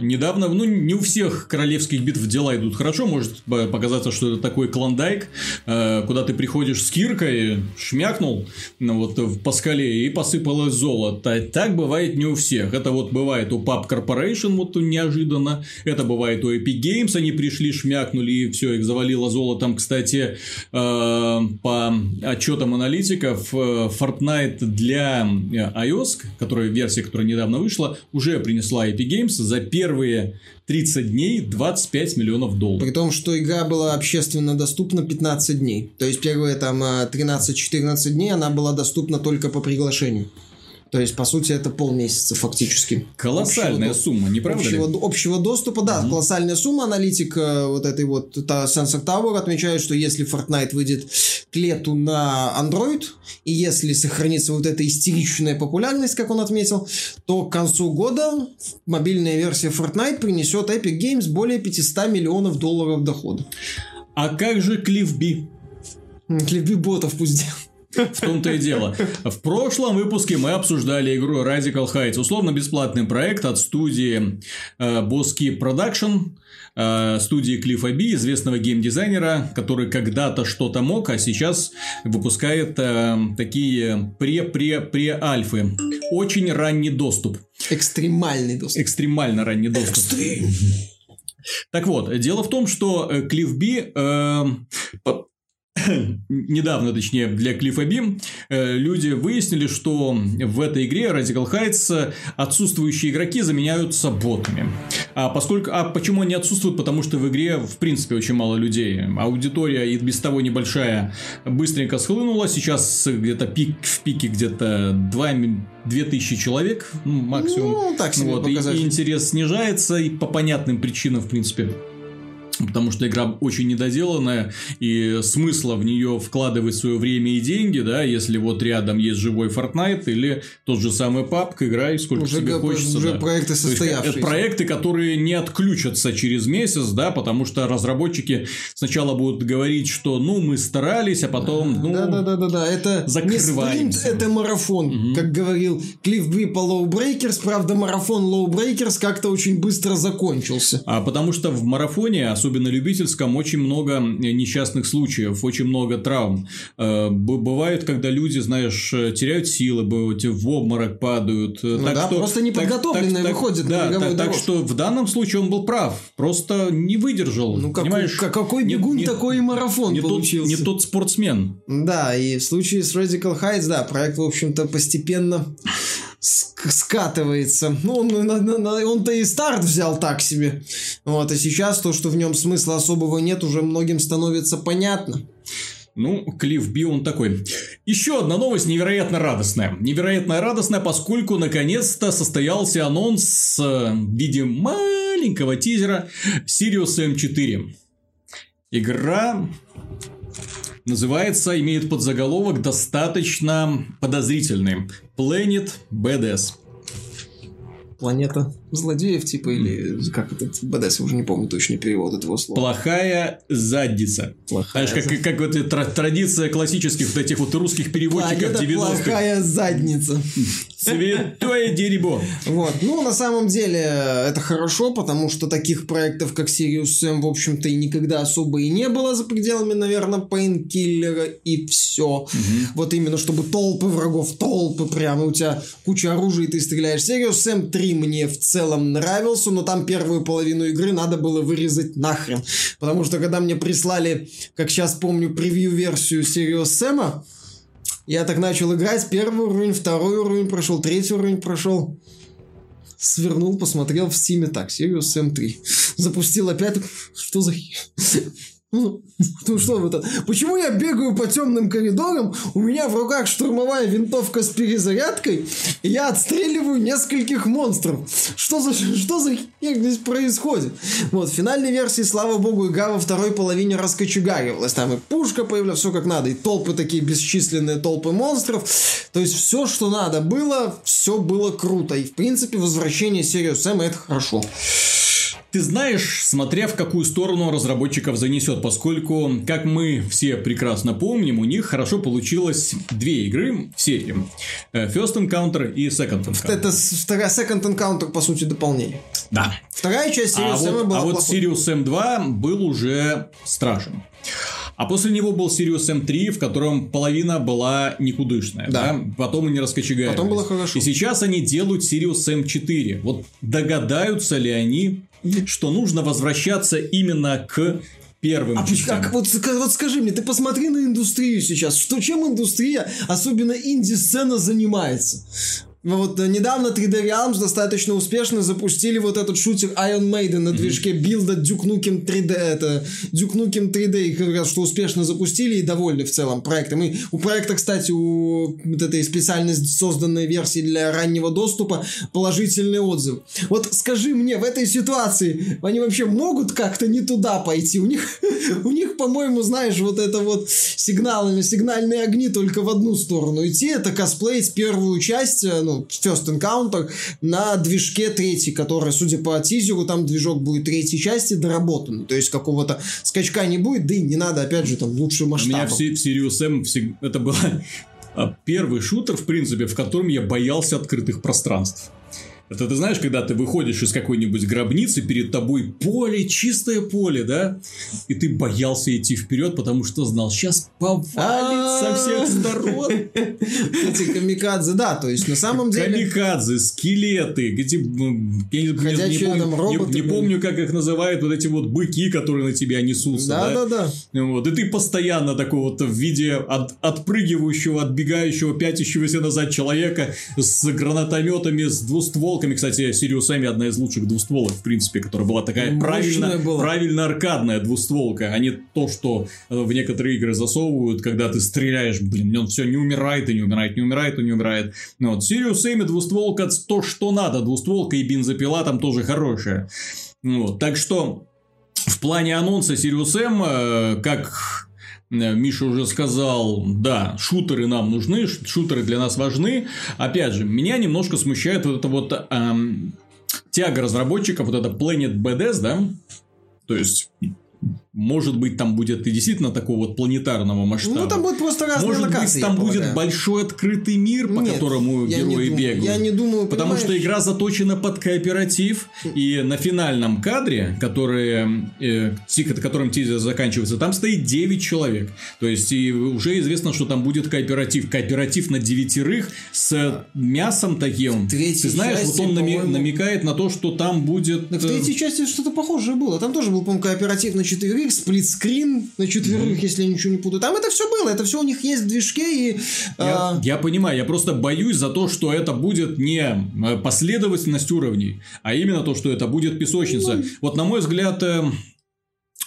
недавно, ну, не у всех королевских битв дела идут хорошо. Может показаться, что это такой клондайк, э, куда ты приходишь с киркой, шмякнул ну, вот, в паскале и посыпалось золото. Так бывает не у всех. Это вот бывает у Pub Corporation, вот неожиданно. Это бывает у Epic Games, они пришли, шмякнули и все, их завалило золотом. Кстати, э, по отчетам аналитиков, э, Fortnite для iOS, которая версия, которая недавно вышла, уже принесла Epic Games за первые 30 дней 25 миллионов долларов. При том, что игра была общественно доступна 15 дней. То есть первые там 13-14 дней она была доступна только по приглашению. То есть, по сути, это полмесяца фактически. Колоссальная общего, сумма, не правда общего, ли? Общего доступа, да, mm-hmm. колоссальная сумма. Аналитик э, вот этой вот та, Sensor Tower отмечает, что если Fortnite выйдет к лету на Android, и если сохранится вот эта истеричная популярность, как он отметил, то к концу года мобильная версия Fortnite принесет Epic Games более 500 миллионов долларов дохода. А как же Cliff B? Cliff B ботов пусть делает. В том-то и дело. В прошлом выпуске мы обсуждали игру Radical Heights. Условно-бесплатный проект от студии э, Production, э, студии Клиффа Би, известного геймдизайнера, который когда-то что-то мог, а сейчас выпускает э, такие пре-пре-пре-альфы. Очень ранний доступ. Экстремальный доступ. Экстремально ранний доступ. Экстрим. Так вот, дело в том, что Клифф Би э, недавно, точнее, для Клиффа Бим, э, люди выяснили, что в этой игре Radical Heights отсутствующие игроки заменяются ботами. А поскольку, а почему они отсутствуют? Потому что в игре, в принципе, очень мало людей. Аудитория и без того небольшая быстренько схлынула. Сейчас где-то пик в пике где-то 2 2000 человек ну, максимум. Ну, так себе вот, и, и интерес снижается, и по понятным причинам, в принципе потому что игра очень недоделанная, и смысла в нее вкладывать свое время и деньги, да, если вот рядом есть живой Fortnite или тот же самый PUBG, играй сколько уже тебе хочется. Уже да. проекты состоявшиеся. Это проекты, которые не отключатся через месяц, да, потому что разработчики сначала будут говорить, что ну мы старались, а потом ну да, да, да, да, да. это не спринт, это марафон, угу. как говорил Клифф Би по Low Breakers, правда марафон Low Breakers как-то очень быстро закончился. А потому что в марафоне, особенно особенно любительском, очень много э, несчастных случаев, очень много травм. Э, бывают, когда люди, знаешь, э, теряют силы, в обморок падают. Ну так да, что, просто неподготовленные так, выходят да, на так, так что в данном случае он был прав, просто не выдержал. Ну, понимаешь, как, какой бегун, не, такой и марафон не получился. Тот, не тот спортсмен. Да, и в случае с Radical Heights, да, проект, в общем-то, постепенно скатывается. Ну, он, он-то и старт взял так себе. Вот, и сейчас то, что в нем смысла особого нет, уже многим становится понятно. Ну, Клифф Би, он такой. Еще одна новость невероятно радостная. Невероятно радостная, поскольку наконец-то состоялся анонс э, в виде маленького тизера Sirius M4. Игра называется, имеет подзаголовок достаточно подозрительный. Planet BDS. Планета злодеев, типа, или как это, БДС, я уже не помню точный перевод этого слова. Плохая задница. Плохая Знаешь, как, как вот эта тра- традиция классических вот этих вот русских переводчиков это 90-х. плохая задница. Святое дерьмо. Вот. Ну, на самом деле, это хорошо, потому что таких проектов, как Sirius Sam, в общем-то, и никогда особо и не было за пределами, наверное, Пейнкиллера и все. Вот именно, чтобы толпы врагов, толпы прямо, у тебя куча оружия, и ты стреляешь. Sirius Sam 3 мне в целом нравился, но там первую половину игры надо было вырезать нахрен. Потому что, когда мне прислали, как сейчас помню, превью-версию Sirius Sam, я так начал играть, первый уровень, второй уровень прошел, третий уровень прошел. Свернул, посмотрел в стиме, так, Sirius Sam 3. Запустил опять, что за... Ну, ну что вы то Почему я бегаю по темным коридорам, у меня в руках штурмовая винтовка с перезарядкой, и я отстреливаю нескольких монстров? Что за, что за хер здесь происходит? Вот, в финальной версии, слава богу, игра во второй половине раскочегаривалась. Там и пушка появлялась, все как надо, и толпы такие бесчисленные толпы монстров. То есть все, что надо было, все было круто. И в принципе возвращение Sirius Sam это хорошо. Ты знаешь, смотря в какую сторону разработчиков занесет, поскольку, как мы все прекрасно помним, у них хорошо получилось две игры в серии. Э, First Encounter и Second Encounter. Это вторая Second Encounter, по сути, дополнение. Да. Вторая часть Sirius А Sam вот, была а вот плохой. Sirius M2 был уже страшен. А после него был Sirius M3, в котором половина была никудышная. Да. Да. Потом они раскочегарились. Потом было хорошо. И сейчас они делают Sirius M4. Вот догадаются ли они, что нужно возвращаться именно к первым А, частям? как- вот, вот скажи мне, ты посмотри на индустрию сейчас. Что, чем индустрия, особенно инди-сцена, занимается? Ну Вот э, недавно 3D Realms достаточно успешно запустили вот этот шутер Iron Maiden на движке билда Duke Nukem 3D, это Duke Nukem 3D, их как раз что успешно запустили и довольны в целом проектом. И у проекта, кстати, у вот этой специально созданной версии для раннего доступа положительный отзыв. Вот скажи мне, в этой ситуации они вообще могут как-то не туда пойти? У них, у них, по-моему, знаешь, вот это вот сигналы, сигнальные огни только в одну сторону идти. Это косплеить первую часть, э, ну, First Encounter, на движке третьей, которая, судя по тизеру, там движок будет третьей части доработан. То есть какого-то скачка не будет, да и не надо, опять же, там лучше У меня масштаба. в, в Sirius M всег- это был а, первый шутер, в принципе, в котором я боялся открытых пространств. Это ты знаешь, когда ты выходишь из какой-нибудь гробницы, перед тобой поле, чистое поле, да? И ты боялся идти вперед, потому что знал, сейчас повалит со всех сторон. Эти камикадзе, да, то есть на самом деле... Камикадзе, скелеты, эти, я не, помню, не- как их называют, вот эти вот быки, которые на тебя несутся. Да, да, да. Вот, и ты постоянно такого вот в виде от, отпрыгивающего, отбегающего, пятящегося назад человека с гранатометами, с двустволками. Кстати, Sirius M одна из лучших двустволок, в принципе, которая была такая Мощная правильно, была. правильно аркадная двустволка, а не то, что э, в некоторые игры засовывают, когда ты стреляешь, блин, он все не умирает и не умирает, не умирает и не умирает. Ну, вот, Sirius и двустволка то, что надо, двустволка и бензопила там тоже хорошая. Вот, так что в плане анонса Sirius M, э, как Миша уже сказал, да, шутеры нам нужны, шутеры для нас важны. Опять же, меня немножко смущает вот эта вот эм, тяга разработчиков, вот это Planet BDS, да, то есть может быть, там будет и действительно такого вот планетарного масштаба. Ну, там будет просто разные Может локации, быть, там будет полагаю. большой открытый мир, по Нет, которому не герои думаю. бегают. Я не думаю, Потому что понимаешь? игра заточена под кооператив, и на финальном кадре, который, э, которым тизер заканчивается, там стоит 9 человек. То есть, и уже известно, что там будет кооператив. Кооператив на девятерых с мясом таким. третьей Ты знаешь, части, вот он нами- намекает на то, что там будет... Так в э, третьей части что-то похожее было. Там тоже был, по-моему, кооператив на четверых, сплитскрин на четверых, если я ничего не путаю. Там это все было, это все у них есть в движке и... Я, а, я понимаю, я просто боюсь за то, что это будет не э, последовательность уровней, а именно то, что это будет песочница. Ну, Вот на мой взгляд, э, Э,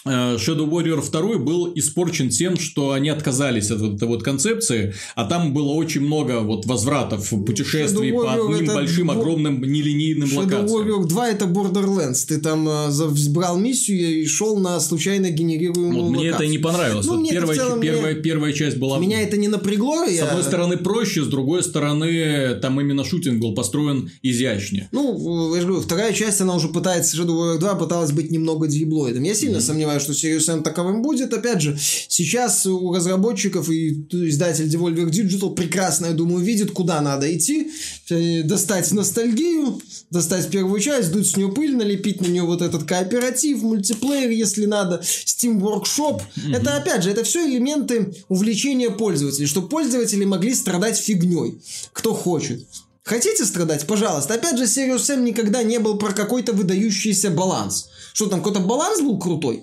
Shadow Warrior 2 был испорчен тем, что они отказались от этой вот концепции, а там было очень много вот возвратов, путешествий по одним большим, бо... огромным, нелинейным Shadow локациям. Shadow Warrior 2 это Borderlands. Ты там э, брал миссию и шел на случайно генерируемую вот Мне это не понравилось. Ну, вот первая, целом, первая, мне... первая часть была... Меня это не напрягло. С я... одной стороны проще, с другой стороны там именно шутинг был построен изящнее. Ну, я же говорю, вторая часть, она уже пытается, Shadow Warrior 2 пыталась быть немного дьеблоидом. Я сильно mm-hmm. сомневаюсь сомневаюсь, что Serious Sam таковым будет. Опять же, сейчас у разработчиков и издатель Devolver Digital прекрасно, я думаю, видит, куда надо идти, э, достать ностальгию, достать первую часть, дуть с нее пыль, налепить на нее вот этот кооператив, мультиплеер, если надо, Steam Workshop. Mm-hmm. Это, опять же, это все элементы увлечения пользователей, чтобы пользователи могли страдать фигней, кто хочет. Хотите страдать? Пожалуйста. Опять же, Serious Sam никогда не был про какой-то выдающийся баланс. Что там, какой-то баланс был крутой?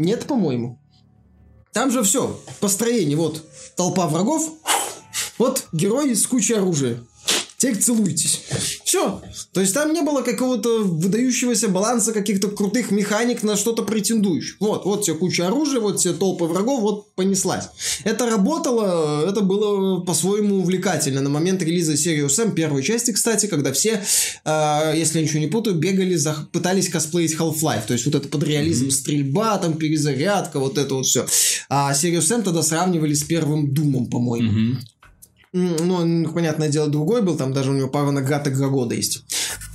Нет, по-моему. Там же все. Построение. Вот толпа врагов. Вот герой с кучей оружия. Теперь целуйтесь. Все. То есть там не было какого-то выдающегося баланса каких-то крутых механик на что-то претендующих. Вот, вот тебе куча оружия, вот тебе толпы врагов, вот понеслась. Это работало, это было по-своему увлекательно. На момент релиза серии Sam первой части, кстати, когда все, э, если я ничего не путаю, бегали, за, пытались косплеить Half-Life. То есть вот это под реализм mm-hmm. стрельба, там перезарядка, вот это вот все. А серию Sam тогда сравнивали с первым Думом, по-моему. Mm-hmm. Ну, понятное дело, другой был, там даже у него пару наград игра года есть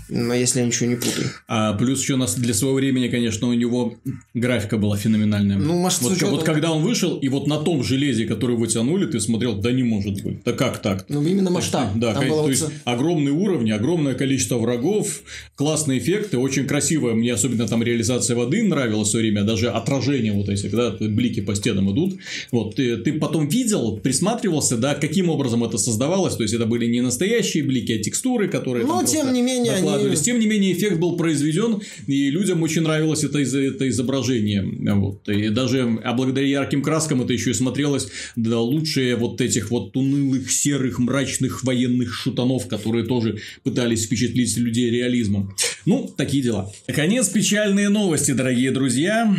но если я ничего не путаю. А плюс еще у нас для своего времени, конечно, у него графика была феноменальная. Ну, может, вот, учетом... вот когда он вышел, и вот на том железе, который вытянули, ты смотрел, да не может быть. Да как так? Ну, именно масштаб. Да, Там то есть, огромные уровни, огромное количество врагов, классные эффекты, очень красивая. Мне особенно там реализация воды нравилась все время, даже отражение вот эти, когда блики по стенам идут. Вот, ты, ты потом видел, присматривался, да, каким образом это создавалось, то есть, это были не настоящие блики, а текстуры, которые... Но, тем не менее, они складывались. Тем не менее, эффект был произведен, и людям очень нравилось это, это изображение. Вот. И даже а благодаря ярким краскам это еще и смотрелось да, лучшие вот этих вот унылых, серых, мрачных военных шутанов, которые тоже пытались впечатлить людей реализмом. Ну, такие дела. Наконец, печальные новости, дорогие друзья.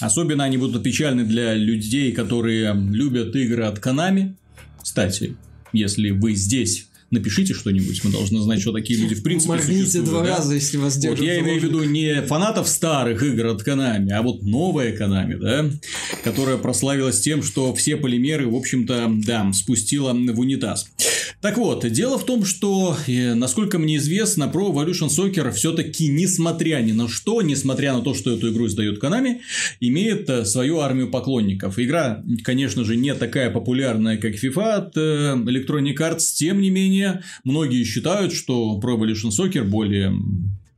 Особенно они будут печальны для людей, которые любят игры от Konami. Кстати, если вы здесь напишите что-нибудь, мы должны знать, что такие люди в принципе Моргните существуют. два да? раза, если вас держат. Вот я имею в виду не фанатов старых игр от Konami, а вот новая Konami, да, которая прославилась тем, что все полимеры, в общем-то, да, спустила в унитаз. Так вот, дело в том, что, э, насколько мне известно, Pro Evolution Soccer все-таки, несмотря ни на что, несмотря на то, что эту игру издает Konami, имеет э, свою армию поклонников. Игра, конечно же, не такая популярная, как FIFA от э, Electronic Arts, тем не менее, многие считают, что Pro Evolution Soccer более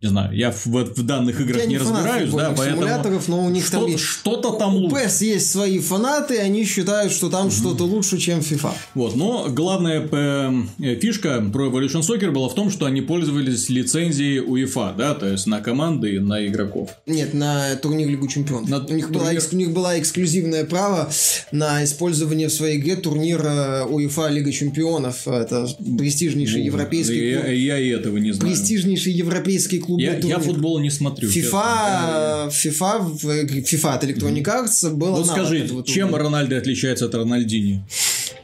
не знаю, я в, в данных играх я не, не разбираюсь, да, поэтому симуляторов, но у них что, там что-то там лучше. У PES есть свои фанаты, они считают, что там mm-hmm. что-то лучше, чем FIFA. Вот, но главная э, фишка про Evolution Soccer была в том, что они пользовались лицензией UEFA, да, то есть на команды и на игроков. Нет, на турнир Лигу Чемпионов. На у, них турнир... была, у них была эксклюзивное право на использование в своей игре турнира UEFA Лига Чемпионов. Это престижнейший ну, европейский я, клуб. Я, я и этого не знаю. Престижнейший европейский клуб клубный я. Я футбол не смотрю. FIFA, FIFA, FIFA от Electronic Arts было Вот скажи, чем Рональдо отличается от Рональдини?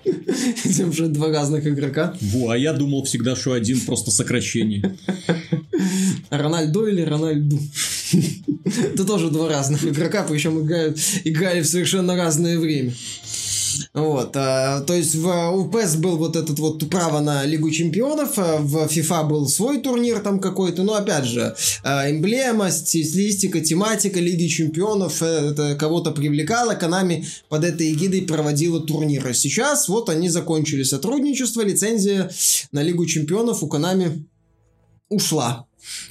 Тем, что два разных игрока. Во, а я думал всегда, что один просто сокращение. Рональдо или Рональду? Это тоже два разных игрока, причем играют, играли в совершенно разное время. Вот, а, то есть в, у был вот этот вот право на Лигу Чемпионов, а в FIFA был свой турнир там какой-то, но опять же, а, эмблема, стилистика, тематика Лиги Чемпионов, э, это кого-то привлекало, Konami под этой эгидой проводила турниры. Сейчас вот они закончили сотрудничество, лицензия на Лигу Чемпионов у Konami ушла.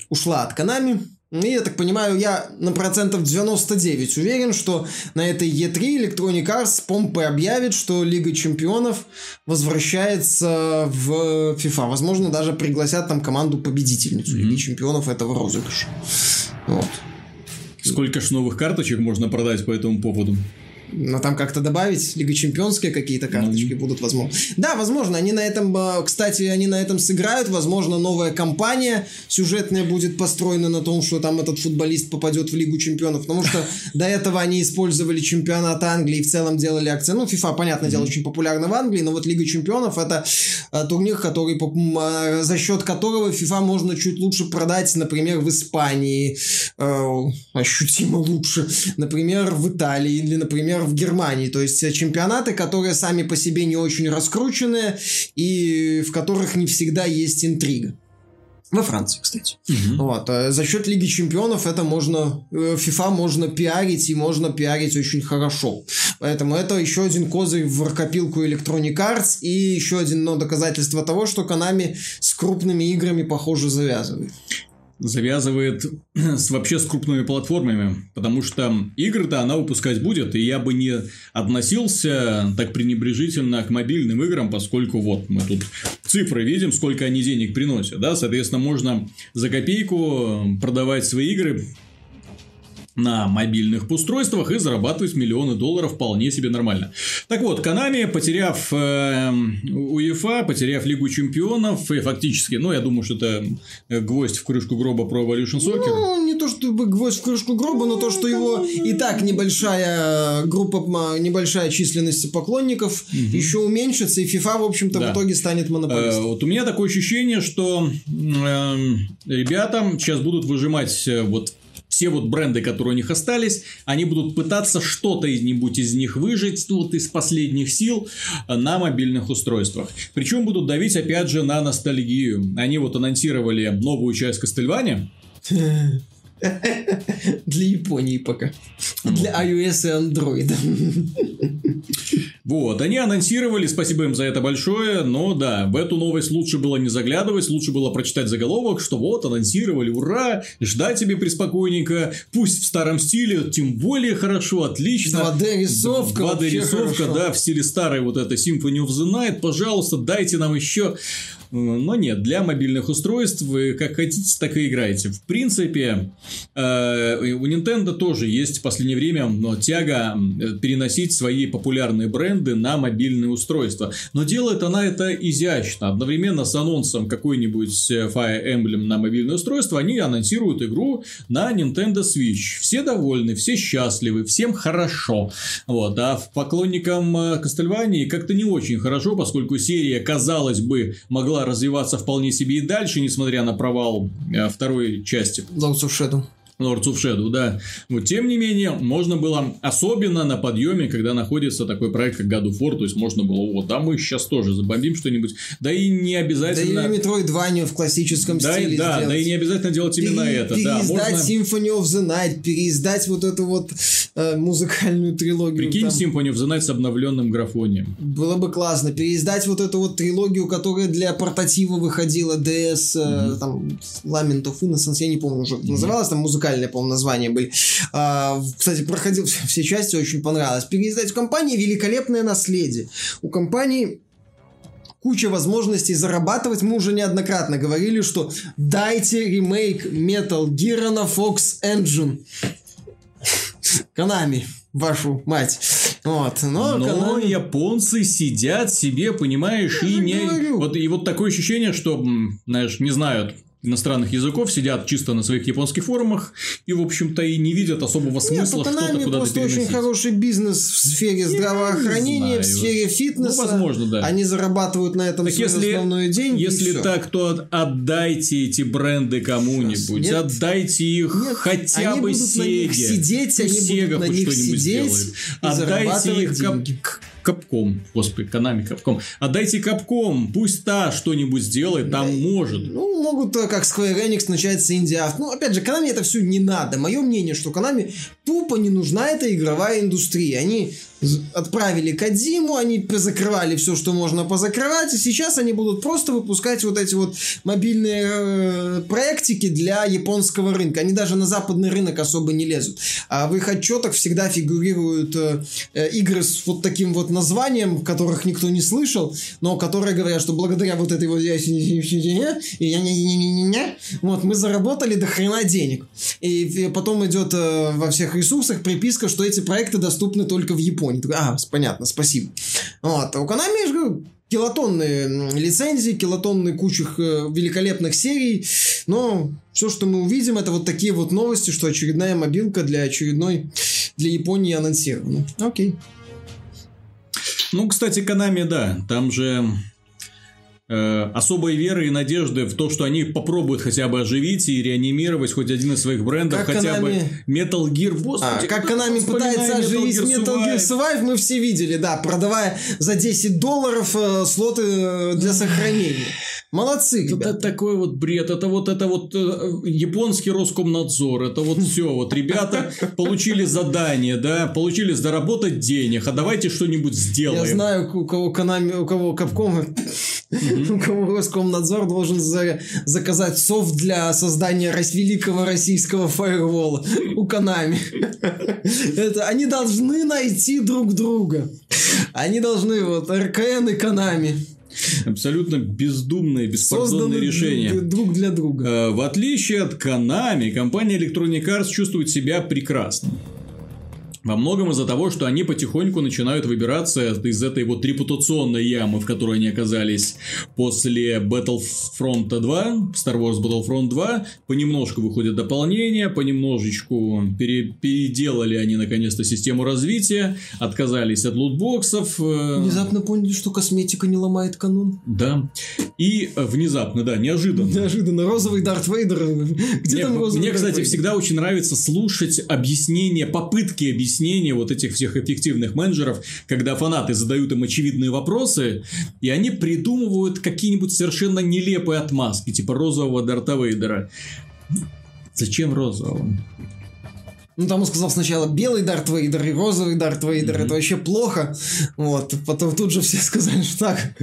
Ушла от Konami. И, я так понимаю, я на процентов 99 уверен, что на этой E3 Electronic Arts помпой объявит, что Лига Чемпионов возвращается в FIFA. Возможно, даже пригласят там команду-победительницу mm-hmm. Лиги Чемпионов этого розыгрыша. Вот. Сколько ж новых карточек можно продать по этому поводу? Но там как-то добавить Лига Чемпионские какие-то карточки mm-hmm. будут, возможно. Да, возможно, они на этом, э, кстати, они на этом сыграют. Возможно, новая кампания сюжетная будет построена на том, что там этот футболист попадет в Лигу Чемпионов. Потому что до этого они использовали чемпионат Англии и в целом делали акцент. Ну, FIFA, понятное дело, очень популярна в Англии, но вот Лига Чемпионов это э, турнир, который э, за счет которого FIFA можно чуть лучше продать, например, в Испании, ощутимо лучше, например, в Италии или, например, в Германии. То есть чемпионаты, которые сами по себе не очень раскручены и в которых не всегда есть интрига. Во Франции, кстати. Угу. Вот. А за счет Лиги Чемпионов это можно, FIFA можно пиарить и можно пиарить очень хорошо. Поэтому это еще один козырь в копилку Electronic Arts и еще один но доказательство того, что Konami с крупными играми, похоже, завязывает завязывает с, вообще с крупными платформами, потому что игры-то она выпускать будет, и я бы не относился так пренебрежительно к мобильным играм, поскольку вот мы тут цифры видим, сколько они денег приносят, да, соответственно, можно за копейку продавать свои игры на мобильных устройствах и зарабатывать миллионы долларов вполне себе нормально. Так вот, Konami, потеряв э, УЕФА, потеряв Лигу Чемпионов, и фактически, ну, я думаю, что это гвоздь в крышку гроба про Evolution Soccer. Ну, не то, чтобы гвоздь в крышку гроба, но то, что его и так небольшая группа, небольшая численность поклонников угу. еще уменьшится, и FIFA, в общем-то, да. в итоге станет монополистом. Э, вот у меня такое ощущение, что э, ребята сейчас будут выжимать э, вот все вот бренды, которые у них остались, они будут пытаться что-то из нибудь из них выжить вот из последних сил на мобильных устройствах. Причем будут давить опять же на ностальгию. Они вот анонсировали новую часть Кастельвания. Для Японии пока. Для iOS и Android. Вот, они анонсировали, спасибо им за это большое, но да, в эту новость лучше было не заглядывать, лучше было прочитать заголовок, что вот, анонсировали, ура, ждать тебе приспокойненько, пусть в старом стиле, тем более хорошо, отлично. 2D-рисовка. 2D-рисовка, да, в стиле старой вот этой Symphony of the Night, пожалуйста, дайте нам еще но нет, для мобильных устройств вы как хотите, так и играете. В принципе, э, у Nintendo тоже есть в последнее время но тяга переносить свои популярные бренды на мобильные устройства. Но делает она это изящно. Одновременно с анонсом какой-нибудь э, Fire Emblem на мобильное устройство, они анонсируют игру на Nintendo Switch. Все довольны, все счастливы, всем хорошо. Вот. А поклонникам Castlevania э, как-то не очень хорошо, поскольку серия, казалось бы, могла могла развиваться вполне себе и дальше, несмотря на провал э, второй части. Lords of Shadow. Lords of Shadow, да. Но тем не менее, можно было, особенно на подъеме, когда находится такой проект, как God of War, то есть можно было, вот, а мы сейчас тоже забомбим что-нибудь. Да и не обязательно... Да и Metroidvania в классическом да, стиле Да, сделать. да и не обязательно делать именно Пере- это. Переиздать да, можно... Symphony of the Night, переиздать вот эту вот э, музыкальную трилогию. Прикинь там. Symphony of the Night с обновленным графонием. Было бы классно. Переиздать вот эту вот трилогию, которая для портатива выходила, DS, mm-hmm. э, там, Lament of Innocence, я не помню уже, mm-hmm. называлась там музыкальная, по-моему, названия были. А, кстати, проходил все части, очень понравилось. Переиздать в компании великолепное наследие. У компании куча возможностей зарабатывать. Мы уже неоднократно говорили, что дайте ремейк Metal Gear на Fox Engine. Канами, вашу мать. Вот, но, но Konami... японцы сидят себе, понимаешь, Я и не... Вот, и вот такое ощущение, что, знаешь, не знают, иностранных языков, сидят чисто на своих японских форумах и, в общем-то, и не видят особого смысла Нет, что-то куда-то просто переносить. очень хороший бизнес в сфере здравоохранения, в сфере фитнеса. Ну, возможно, да. Они зарабатывают на этом так свою если, основную деньги. Если так, то отдайте эти бренды кому-нибудь. Нет, отдайте их нет, хотя бы Сеге. сидеть, они будут на них сидеть и Отдайте их деньги. Капком, господи, Канами Капком. Отдайте Капком, пусть та что-нибудь сделает, там да, может. Ну, могут, э, как Square Enix, начать с инди Ну, опять же, Канами это все не надо. Мое мнение, что Канами тупо не нужна эта игровая индустрия. Они отправили Кадзиму, они позакрывали все, что можно позакрывать, и сейчас они будут просто выпускать вот эти вот мобильные э, проектики для японского рынка. Они даже на западный рынок особо не лезут. А в их отчетах всегда фигурируют э, э, игры с вот таким вот названием, которых никто не слышал, но которые говорят, что благодаря вот этой вот вот мы заработали до хрена денег. И потом идет э, во всех ресурсах приписка, что эти проекты доступны только в Японии. А, понятно, спасибо. Вот. А у Konami, же килотонные лицензии, килотонные кучих э, великолепных серий, но все, что мы увидим, это вот такие вот новости, что очередная мобилка для очередной, для Японии анонсирована. Окей. Ну, кстати, Konami, да, там же особой веры и надежды в то, что они попробуют хотя бы оживить и реанимировать хоть один из своих брендов, Как хотя Konami- бы Metal Gear. Господи, А, как Konami вспоминает пытается оживить Metal Gear Survive? Survive, мы все видели, да, продавая за 10 долларов э, слоты э, для сохранения. Молодцы, Это ребята. такой вот бред, это вот это вот э, японский Роскомнадзор, это вот все, вот ребята получили задание, да, получили заработать денег, а давайте что-нибудь сделаем. Я знаю, у кого Konami, у кого Capcom, у кого Роскомнадзор должен за- заказать софт для создания великого российского фаервола. У Konami. Это, они должны найти друг друга. Они должны, вот, РКН и Konami. Абсолютно бездумное, беспардонное решение. друг для друга. Э, В отличие от Konami, компания Electronic Arts чувствует себя прекрасно. Во многом из-за того, что они потихоньку начинают выбираться из этой вот репутационной ямы, в которой они оказались после Battlefront 2, Star Wars Battlefront 2. Понемножку выходят дополнения, понемножечку пере- переделали они наконец-то систему развития, отказались от лутбоксов. э, Внезапно поняли, что косметика не ломает канон. Да. И э, внезапно, да, неожиданно. Неожиданно. Розовый Дарт Вейдер. Где Мне, там розовый мне, Дарт кстати, Вейдер? всегда очень нравится слушать объяснения, попытки объяснения вот этих всех эффективных менеджеров, когда фанаты задают им очевидные вопросы, и они придумывают какие-нибудь совершенно нелепые отмазки, типа розового Дарта Вейдера. Зачем розового? Ну, там он сказал сначала белый Дарт Вейдер и розовый Дарт Вейдер. Это вообще плохо. Вот. Потом тут же все сказали, что так,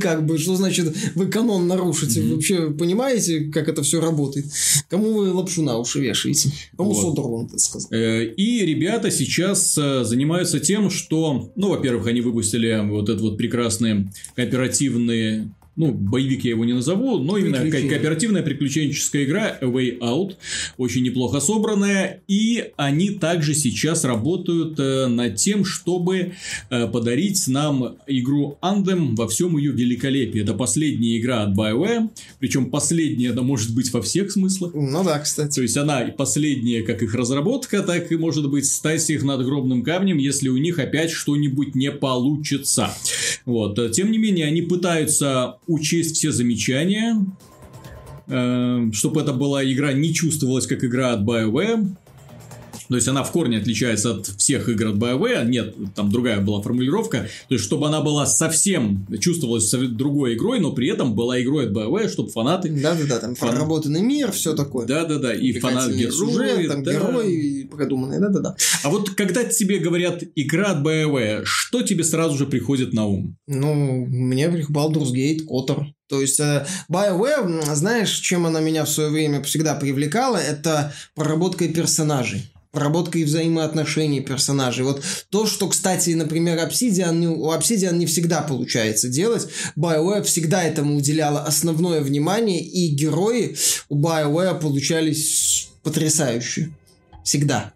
как бы, что значит вы канон нарушите? Вы вообще понимаете, как это все работает? Кому вы лапшу на уши вешаете? Кому Вот. Содорланд это сказал? Э, И ребята сейчас э, занимаются тем, что, ну, во-первых, они выпустили вот этот вот прекрасный кооперативный ну, боевик я его не назову, но именно кооперативная приключенческая игра A Way Out, очень неплохо собранная, и они также сейчас работают э, над тем, чтобы э, подарить нам игру Anthem во всем ее великолепии. Это последняя игра от BioWare, причем последняя, это может быть во всех смыслах. Ну да, кстати. То есть она и последняя, как их разработка, так и может быть стать их надгробным камнем, если у них опять что-нибудь не получится. Вот. Тем не менее, они пытаются учесть все замечания, чтобы эта была игра не чувствовалась как игра от BioWare. То есть она в корне отличается от всех игр от BioWare. Нет, там другая была формулировка. То есть, чтобы она была совсем чувствовалась другой игрой, но при этом была игрой от BioWare, чтобы фанаты Да-да-да, там Фан- проработанный мир, все такое. да-да-да, и фанат Увлекательный сюжет, герои. там да. герои продуманные, да-да-да. А вот когда тебе говорят игра от BioWare, что тебе сразу же приходит на ум? Ну, мне Baldur's Gate, Котор. То есть, э, BioWare, м, знаешь, чем она меня в свое время всегда привлекала, это проработкой персонажей проработкой взаимоотношений персонажей. Вот то, что, кстати, например, Obsidian, у Obsidian не всегда получается делать. BioWare всегда этому уделяла основное внимание, и герои у BioWare получались потрясающие. Всегда.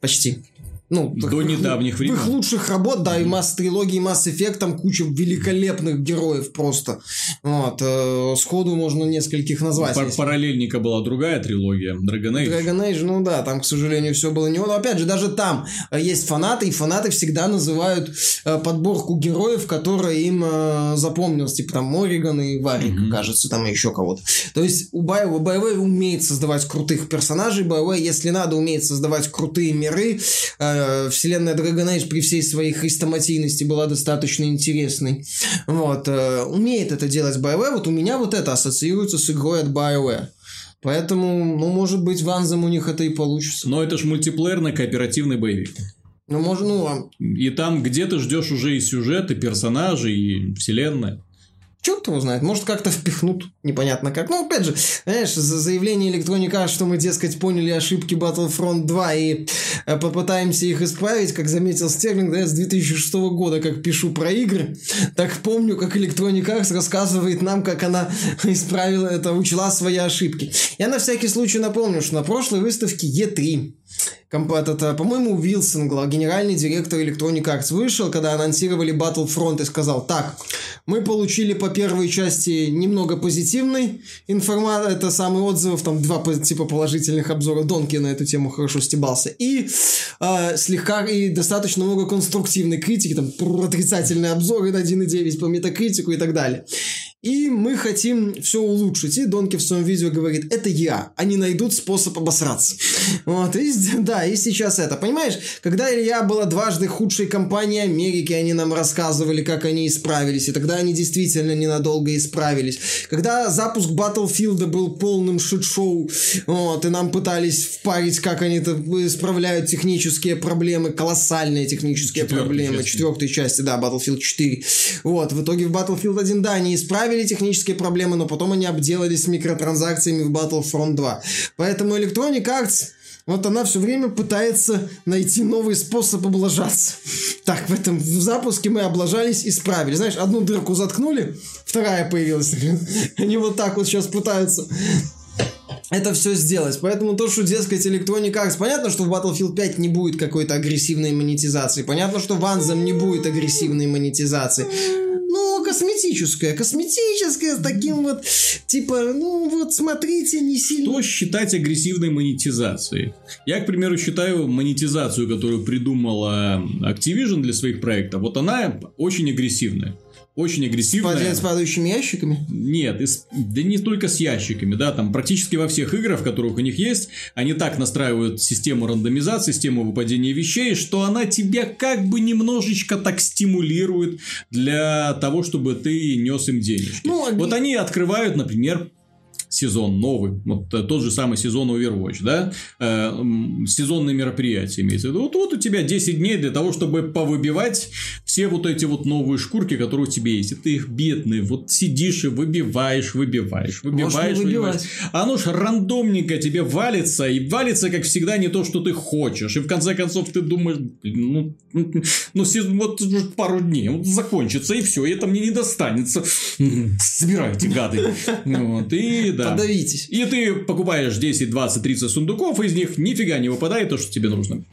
Почти. Ну, До так, недавних в времен. их лучших работ, да, и масс трилогии, и Mass Effect, там куча великолепных героев просто. Вот, э, сходу можно нескольких назвать. Пар- параллельника была другая трилогия, Dragon Age. Dragon Age, ну да, там, к сожалению, все было не он. Но опять же, даже там э, есть фанаты, и фанаты всегда называют э, подборку героев, которая им э, запомнилась. Типа там Мориган и Варик, Мгм. кажется, там и еще кого-то. То есть у BioWare, BioWare умеет создавать крутых персонажей, BioWare, если надо, умеет создавать крутые миры. Э, Вселенная Dragon Age при всей своей хрестоматийности была достаточно интересной. Вот. э, Умеет это делать BioWare. Вот у меня вот это ассоциируется с игрой от BioWare. Поэтому, ну, может быть, в Anthem у них это и получится. Но это ж мультиплеерный кооперативный боевик. Ну, может, ну, а И там где ты ждешь уже и сюжет, и персонажей, и вселенная. Черт его знает, может, как-то впихнут, непонятно как. Ну, опять же, знаешь, за заявление Arts, что мы, дескать, поняли ошибки Battlefront 2 и э, попытаемся их исправить, как заметил Стерлинг, да, я с 2006 года, как пишу про игры, так помню, как Arts рассказывает нам, как она исправила это, учла свои ошибки. Я на всякий случай напомню, что на прошлой выставке E3 комп- этот, э, по-моему, Уилсон, гла- генеральный директор Electronic Arts, вышел, когда анонсировали Battlefront и сказал, так, мы получили по первой части немного позитивной информации, это самый отзывов, там два типа положительных обзора, Донки на эту тему хорошо стебался, и э, слегка и достаточно много конструктивной критики, там отрицательные обзоры на 1.9 по метакритику и так далее. И мы хотим все улучшить. И Донки в своем видео говорит, это я. Они найдут способ обосраться. Вот, и, да, и сейчас это. Понимаешь, когда Илья была дважды худшей компанией Америки, они нам рассказывали, как они исправились. И тогда они действительно ненадолго исправились. Когда запуск Battlefield был полным шит-шоу, вот, и нам пытались впарить, как они исправляют технические проблемы, колоссальные технические Четвертой проблемы. части. Четвертой части, да, Battlefield 4. Вот, в итоге в Battlefield 1, да, они исправили технические проблемы, но потом они обделались микротранзакциями в Battlefront 2. Поэтому Electronic Arts вот она все время пытается найти новый способ облажаться. Так, в этом в запуске мы облажались и справили. Знаешь, одну дырку заткнули, вторая появилась. Они вот так вот сейчас пытаются это все сделать. Поэтому то, что, дескать, Electronic Arts... Понятно, что в Battlefield 5 не будет какой-то агрессивной монетизации. Понятно, что в Anthem не будет агрессивной монетизации. Ну, косметическая. Косметическая с таким вот... Типа, ну вот, смотрите, не сильно... Что считать агрессивной монетизацией? Я, к примеру, считаю монетизацию, которую придумала Activision для своих проектов, вот она очень агрессивная. Очень агрессивная. Падает с падающими ящиками. Нет, и с- да не только с ящиками, да, там практически во всех играх, которых у них есть, они так настраивают систему рандомизации, систему выпадения вещей, что она тебя как бы немножечко так стимулирует для того, чтобы ты нес им денежки. Ну, а- вот они открывают, например, сезон новый, вот тот же самый сезон Overwatch, да, Э, сезонные мероприятия имеется в виду. Вот, вот у тебя 10 дней для того, чтобы повыбивать все вот эти вот новые шкурки, которые у тебя есть. И ты их бедный, вот сидишь и выбиваешь, выбиваешь, выбиваешь, выбиваешь. оно ж рандомненько тебе валится, и валится, как всегда, не то, что ты хочешь. И в конце концов ты думаешь, блин, ну, ну сез- вот пару дней, вот закончится, и все, и это мне не достанется. Собирайте, гады. Вот, и да. Подавитесь. И ты покупаешь 10, 20, 30 сундуков, и из них нифига не выпадает то, что тебе нужно.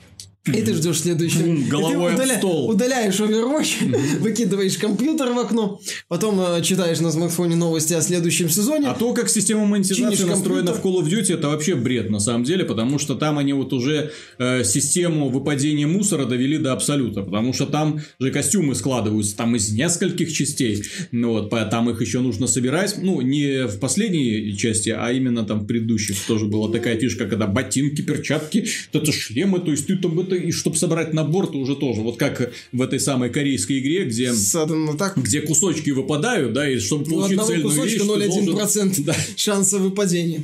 И ты ждешь следующего. Головой удаля- стол. Удаляешь Overwatch, выкидываешь компьютер в окно, потом э, читаешь на смартфоне новости о следующем сезоне. А то, как система монетизации настроена в. Call of Duty, это вообще бред на самом деле, потому что там они вот уже э, систему выпадения мусора довели до абсолюта, потому что там же костюмы складываются там из нескольких частей, ну вот, там их еще нужно собирать, ну, не в последней части, а именно там в предыдущих тоже была такая фишка, когда ботинки, перчатки, это шлемы, то есть ты там это, и чтобы собрать набор, то уже тоже, вот как в этой самой корейской игре, где ну так, где кусочки выпадают, да, и чтобы у получить цельную кусочка вещь, ты должен- 0,1% Да. шанса выпадения.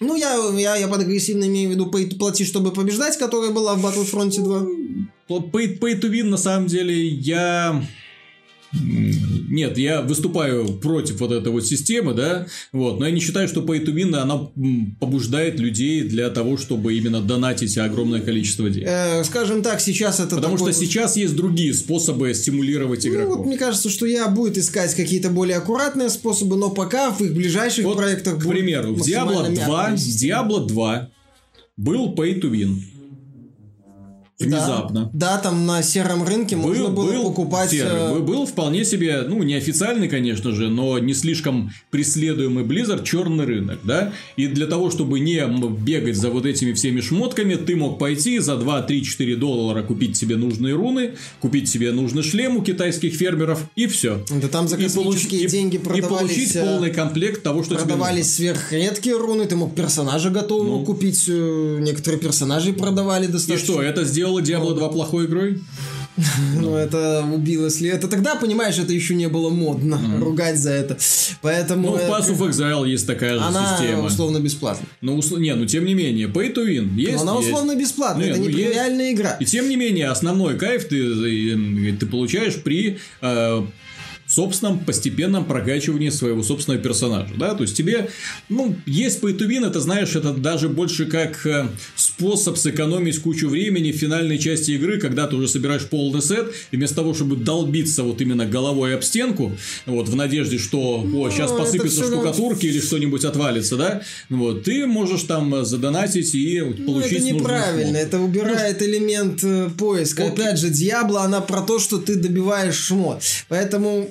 Ну, я, я, я под агрессивно имею в виду pay to плати, чтобы побеждать, которая была в Battlefront 2. Вот Pay, pay to win, на самом деле, я... Нет, я выступаю против вот этой вот системы, да, вот, но я не считаю, что Pay to Win, она побуждает людей для того, чтобы именно донатить огромное количество денег. Э, скажем так, сейчас это Потому такой- что сейчас есть другие способы стимулировать Ну, вот игроков. мне кажется, что я будет искать какие-то более аккуратные способы, но пока в их ближайших Вот, проектах к будет примеру, в Diablo 2, мягкая в. Diablo 2 был Pay to Win. Внезапно. Да, да, там на сером рынке можно было покупать... серый. э, Был- был вполне себе, ну, неофициальный, конечно же, но не слишком преследуемый Blizzard черный рынок, да? И для того, чтобы не бегать за вот этими всеми шмотками, ты мог пойти за 2, 3, 4 доллара купить себе нужные руны, купить себе нужный шлем у китайских фермеров, и все. Да там за космические деньги и продавались... получить э, полный комплект того, что тебе Продавались сверхредкие руны, ты мог персонажа готового Ну. купить, э, некоторые персонажи продавали нужно. И достаточно. что, это сделало Diablo 2 плохой игрой? Ну, это убило след. Это тогда, понимаешь, это еще не было модно ругать за это. Поэтому... Ну, в Pass of Exile есть такая же Она система. условно бесплатна. Ну, усл- не, ну тем не менее, pay to win есть. Но она есть. условно бесплатная, это ну, не есть. премиальная игра. И тем не менее, основной кайф ты, э, ты получаешь при э, собственном постепенном прокачивании своего собственного персонажа, да, то есть тебе, ну, есть win, это, знаешь, это даже больше как э, способ сэкономить кучу времени в финальной части игры, когда ты уже собираешь полный сет, и вместо того, чтобы долбиться вот именно головой об стенку, вот, в надежде, что, о, сейчас ну, посыпятся штукатурки или что-нибудь отвалится, да, вот, ты можешь там задонатить и ну, получить ну, это неправильно, это убирает ну, элемент э, поиска. Опять же, Диабло, она про то, что ты добиваешь шмот. Поэтому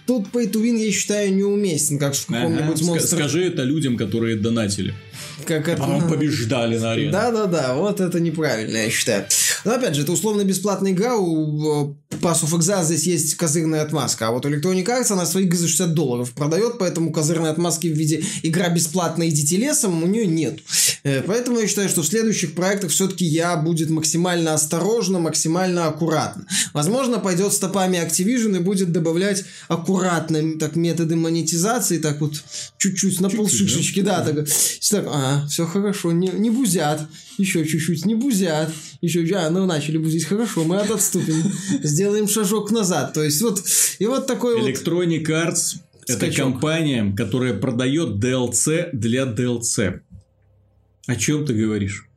тут pay to win, я считаю, неуместен, как в каком-нибудь ага. монстре. Скажи это людям, которые донатили. Как это... Потом побеждали на арене. Да-да-да, вот это неправильно, я считаю. Но опять же, это условно-бесплатная игра, у э, Pass of Exile здесь есть козырная отмазка, а вот Electronic Arts, она свои за 60 долларов продает, поэтому козырной отмазки в виде игра бесплатная идите лесом у нее нет. Э, поэтому я считаю, что в следующих проектах все-таки я будет максимально осторожно, максимально аккуратно. Возможно, пойдет стопами Activision и будет добавлять аккуратно так методы монетизации, так вот чуть-чуть на полшишечки, да, да так, так, а, все хорошо, не, не бузят, еще чуть-чуть, не бузят, еще, а, ну начали бузить, хорошо, мы отступим, сделаем шажок назад, то есть вот, и вот такой Electronic вот... Arts это компания, которая продает DLC для DLC. О чем ты говоришь?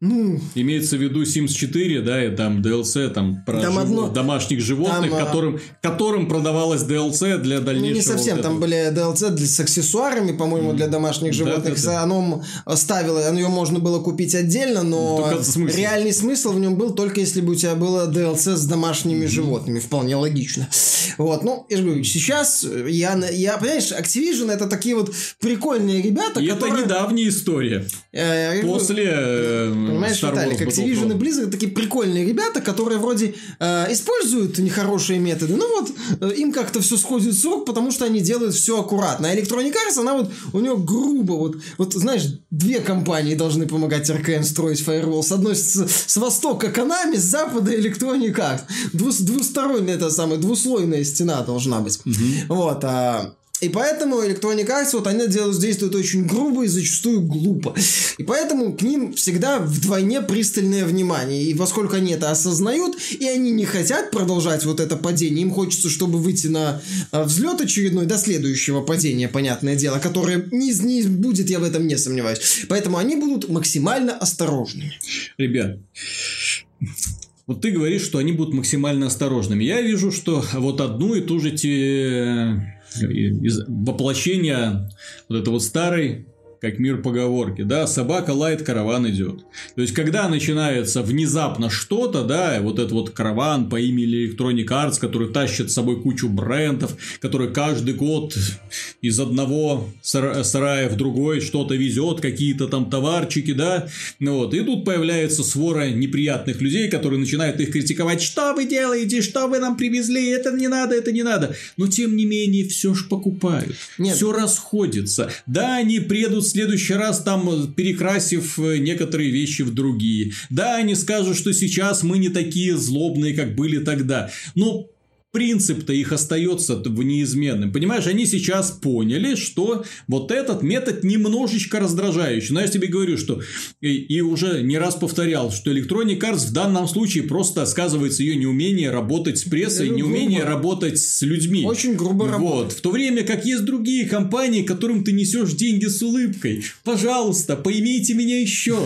Ну, Имеется в виду Sims 4, да, и там DLC там про там жив... одно... домашних животных, там, а, которым, которым продавалось DLC для дальнейшего. Ну, не совсем, вот там были DLC для, с аксессуарами, по-моему, mm. для домашних животных. Да, да, да. Оно ставило, ее можно было купить отдельно, но смысл. реальный смысл в нем был только если бы у тебя было DLC с домашними mm. животными. Вполне логично. Вот, ну, я же говорю, сейчас я, я понимаешь, Activision это такие вот прикольные ребята, и которые... это недавняя история. Э, После э, Понимаешь, Star Виталик, Activision и Blizzard такие прикольные ребята, которые вроде э, используют нехорошие методы, но вот э, им как-то все сходит с рук, потому что они делают все аккуратно. А Electronic Arts, она вот, у нее грубо, вот, вот знаешь, две компании должны помогать RKN строить фаервол. С одной с, с востока Konami, с запада Electronic Arts. Двус, двусторонняя, это самая, двуслойная стена должна быть. Угу. Вот, а и поэтому Electronic Arts, вот они делают, действуют очень грубо и зачастую глупо. И поэтому к ним всегда вдвойне пристальное внимание. И поскольку они это осознают, и они не хотят продолжать вот это падение, им хочется, чтобы выйти на а, взлет очередной до следующего падения, понятное дело, которое не, не будет, я в этом не сомневаюсь. Поэтому они будут максимально осторожными. Ребят, вот ты говоришь, что они будут максимально осторожными. Я вижу, что вот одну и ту же те воплощение вот этой вот старой как мир поговорки, да, собака лает, караван идет. То есть, когда начинается внезапно что-то, да, вот этот вот караван по имени Electronic Arts, который тащит с собой кучу брендов, который каждый год из одного сарая в другой что-то везет, какие-то там товарчики, да, ну вот, и тут появляется свора неприятных людей, которые начинают их критиковать, что вы делаете, что вы нам привезли, это не надо, это не надо, но тем не менее все ж покупают, все расходится, да, они предут следующий раз там э, перекрасив э, некоторые вещи в другие. Да, они скажут, что сейчас мы не такие злобные, как были тогда. Но принцип-то их остается в неизменным. Понимаешь, они сейчас поняли, что вот этот метод немножечко раздражающий. Но я тебе говорю, что и, и уже не раз повторял, что Electronic Arts в данном случае просто сказывается ее неумение работать с прессой, Это неумение грубо. работать с людьми. Очень грубо вот. В то время как есть другие компании, которым ты несешь деньги с улыбкой. Пожалуйста, поймите меня еще.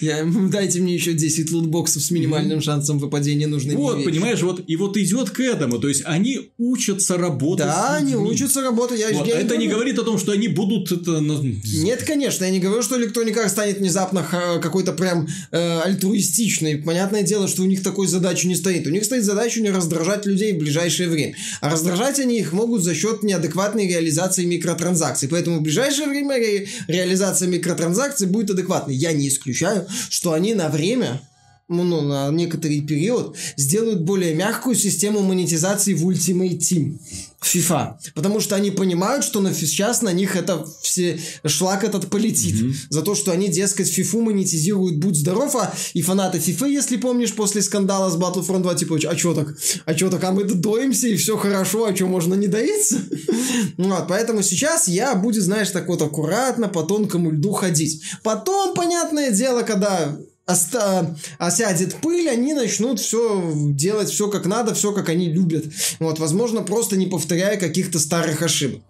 Дайте мне еще 10 лутбоксов с минимальным шансом выпадения нужной Вот, понимаешь, вот и вот идет идет к этому. То есть они учатся работать. Да, они учатся работать. Я, вот. я это не, не говорит о том, что они будут это. Нет, конечно, я не говорю, что Electronic Arts станет внезапно какой-то прям э, альтруистичный. Понятное дело, что у них такой задачи не стоит. У них стоит задача не раздражать людей в ближайшее время. А раздражать они их могут за счет неадекватной реализации микротранзакций. Поэтому в ближайшее время ре- реализация микротранзакций будет адекватной. Я не исключаю, что они на время ну, на некоторый период сделают более мягкую систему монетизации в Ultimate Team FIFA. Потому что они понимают, что на, сейчас на них это все шлак этот полетит. Mm-hmm. За то, что они, дескать, FIFA монетизируют будь здоров, а и фанаты FIFA, если помнишь, после скандала с Battlefront 2, типа, а чё так? А чё так? А мы доимся, и все хорошо, а чё, можно не доиться? вот, поэтому сейчас я буду, знаешь, так вот аккуратно по тонкому льду ходить. Потом, понятное дело, когда оста- осядет пыль, они начнут все делать все как надо, все как они любят. Вот, возможно, просто не повторяя каких-то старых ошибок.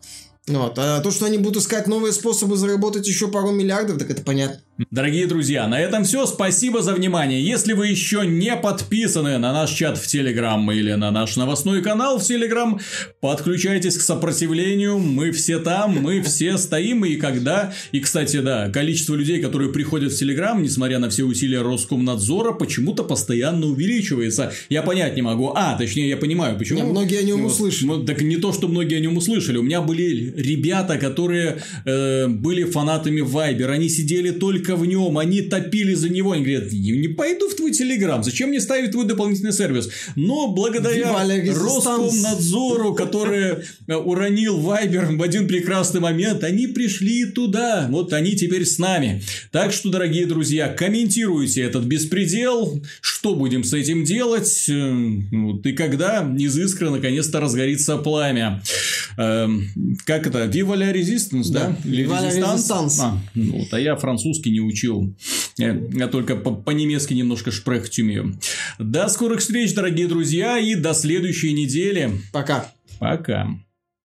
Вот. А то, что они будут искать новые способы заработать еще пару миллиардов, так это понятно. Дорогие друзья, на этом все. Спасибо за внимание. Если вы еще не подписаны на наш чат в Телеграм или на наш новостной канал в Телеграм, подключайтесь к сопротивлению. Мы все там, мы все стоим. И когда... И, кстати, да, количество людей, которые приходят в Телеграм, несмотря на все усилия Роскомнадзора, почему-то постоянно увеличивается. Я понять не могу. А, точнее, я понимаю, почему. Не, многие о нем Вот. услышали. Ну, так не то, что многие о нем услышали. У меня были ребята, которые э, были фанатами Viber. Они сидели только в нем, они топили за него. Они говорят, не, пойду в твой Телеграм, зачем мне ставить твой дополнительный сервис? Но благодаря. Роскомнадзору, который э, уронил Viber в один прекрасный момент, они пришли туда. Вот они теперь с нами. Так что, дорогие друзья, комментируйте этот беспредел, что будем с этим делать, э, вот, и когда из искры наконец-то разгорится пламя. Эм, как это? Viva la Resistance, да? Да, Viva la Resistance? А, ну вот, а я французский не учил. Я, я только по- по-немецки немножко шпрехть умею. До скорых встреч, дорогие друзья, и до следующей недели. Пока. Пока.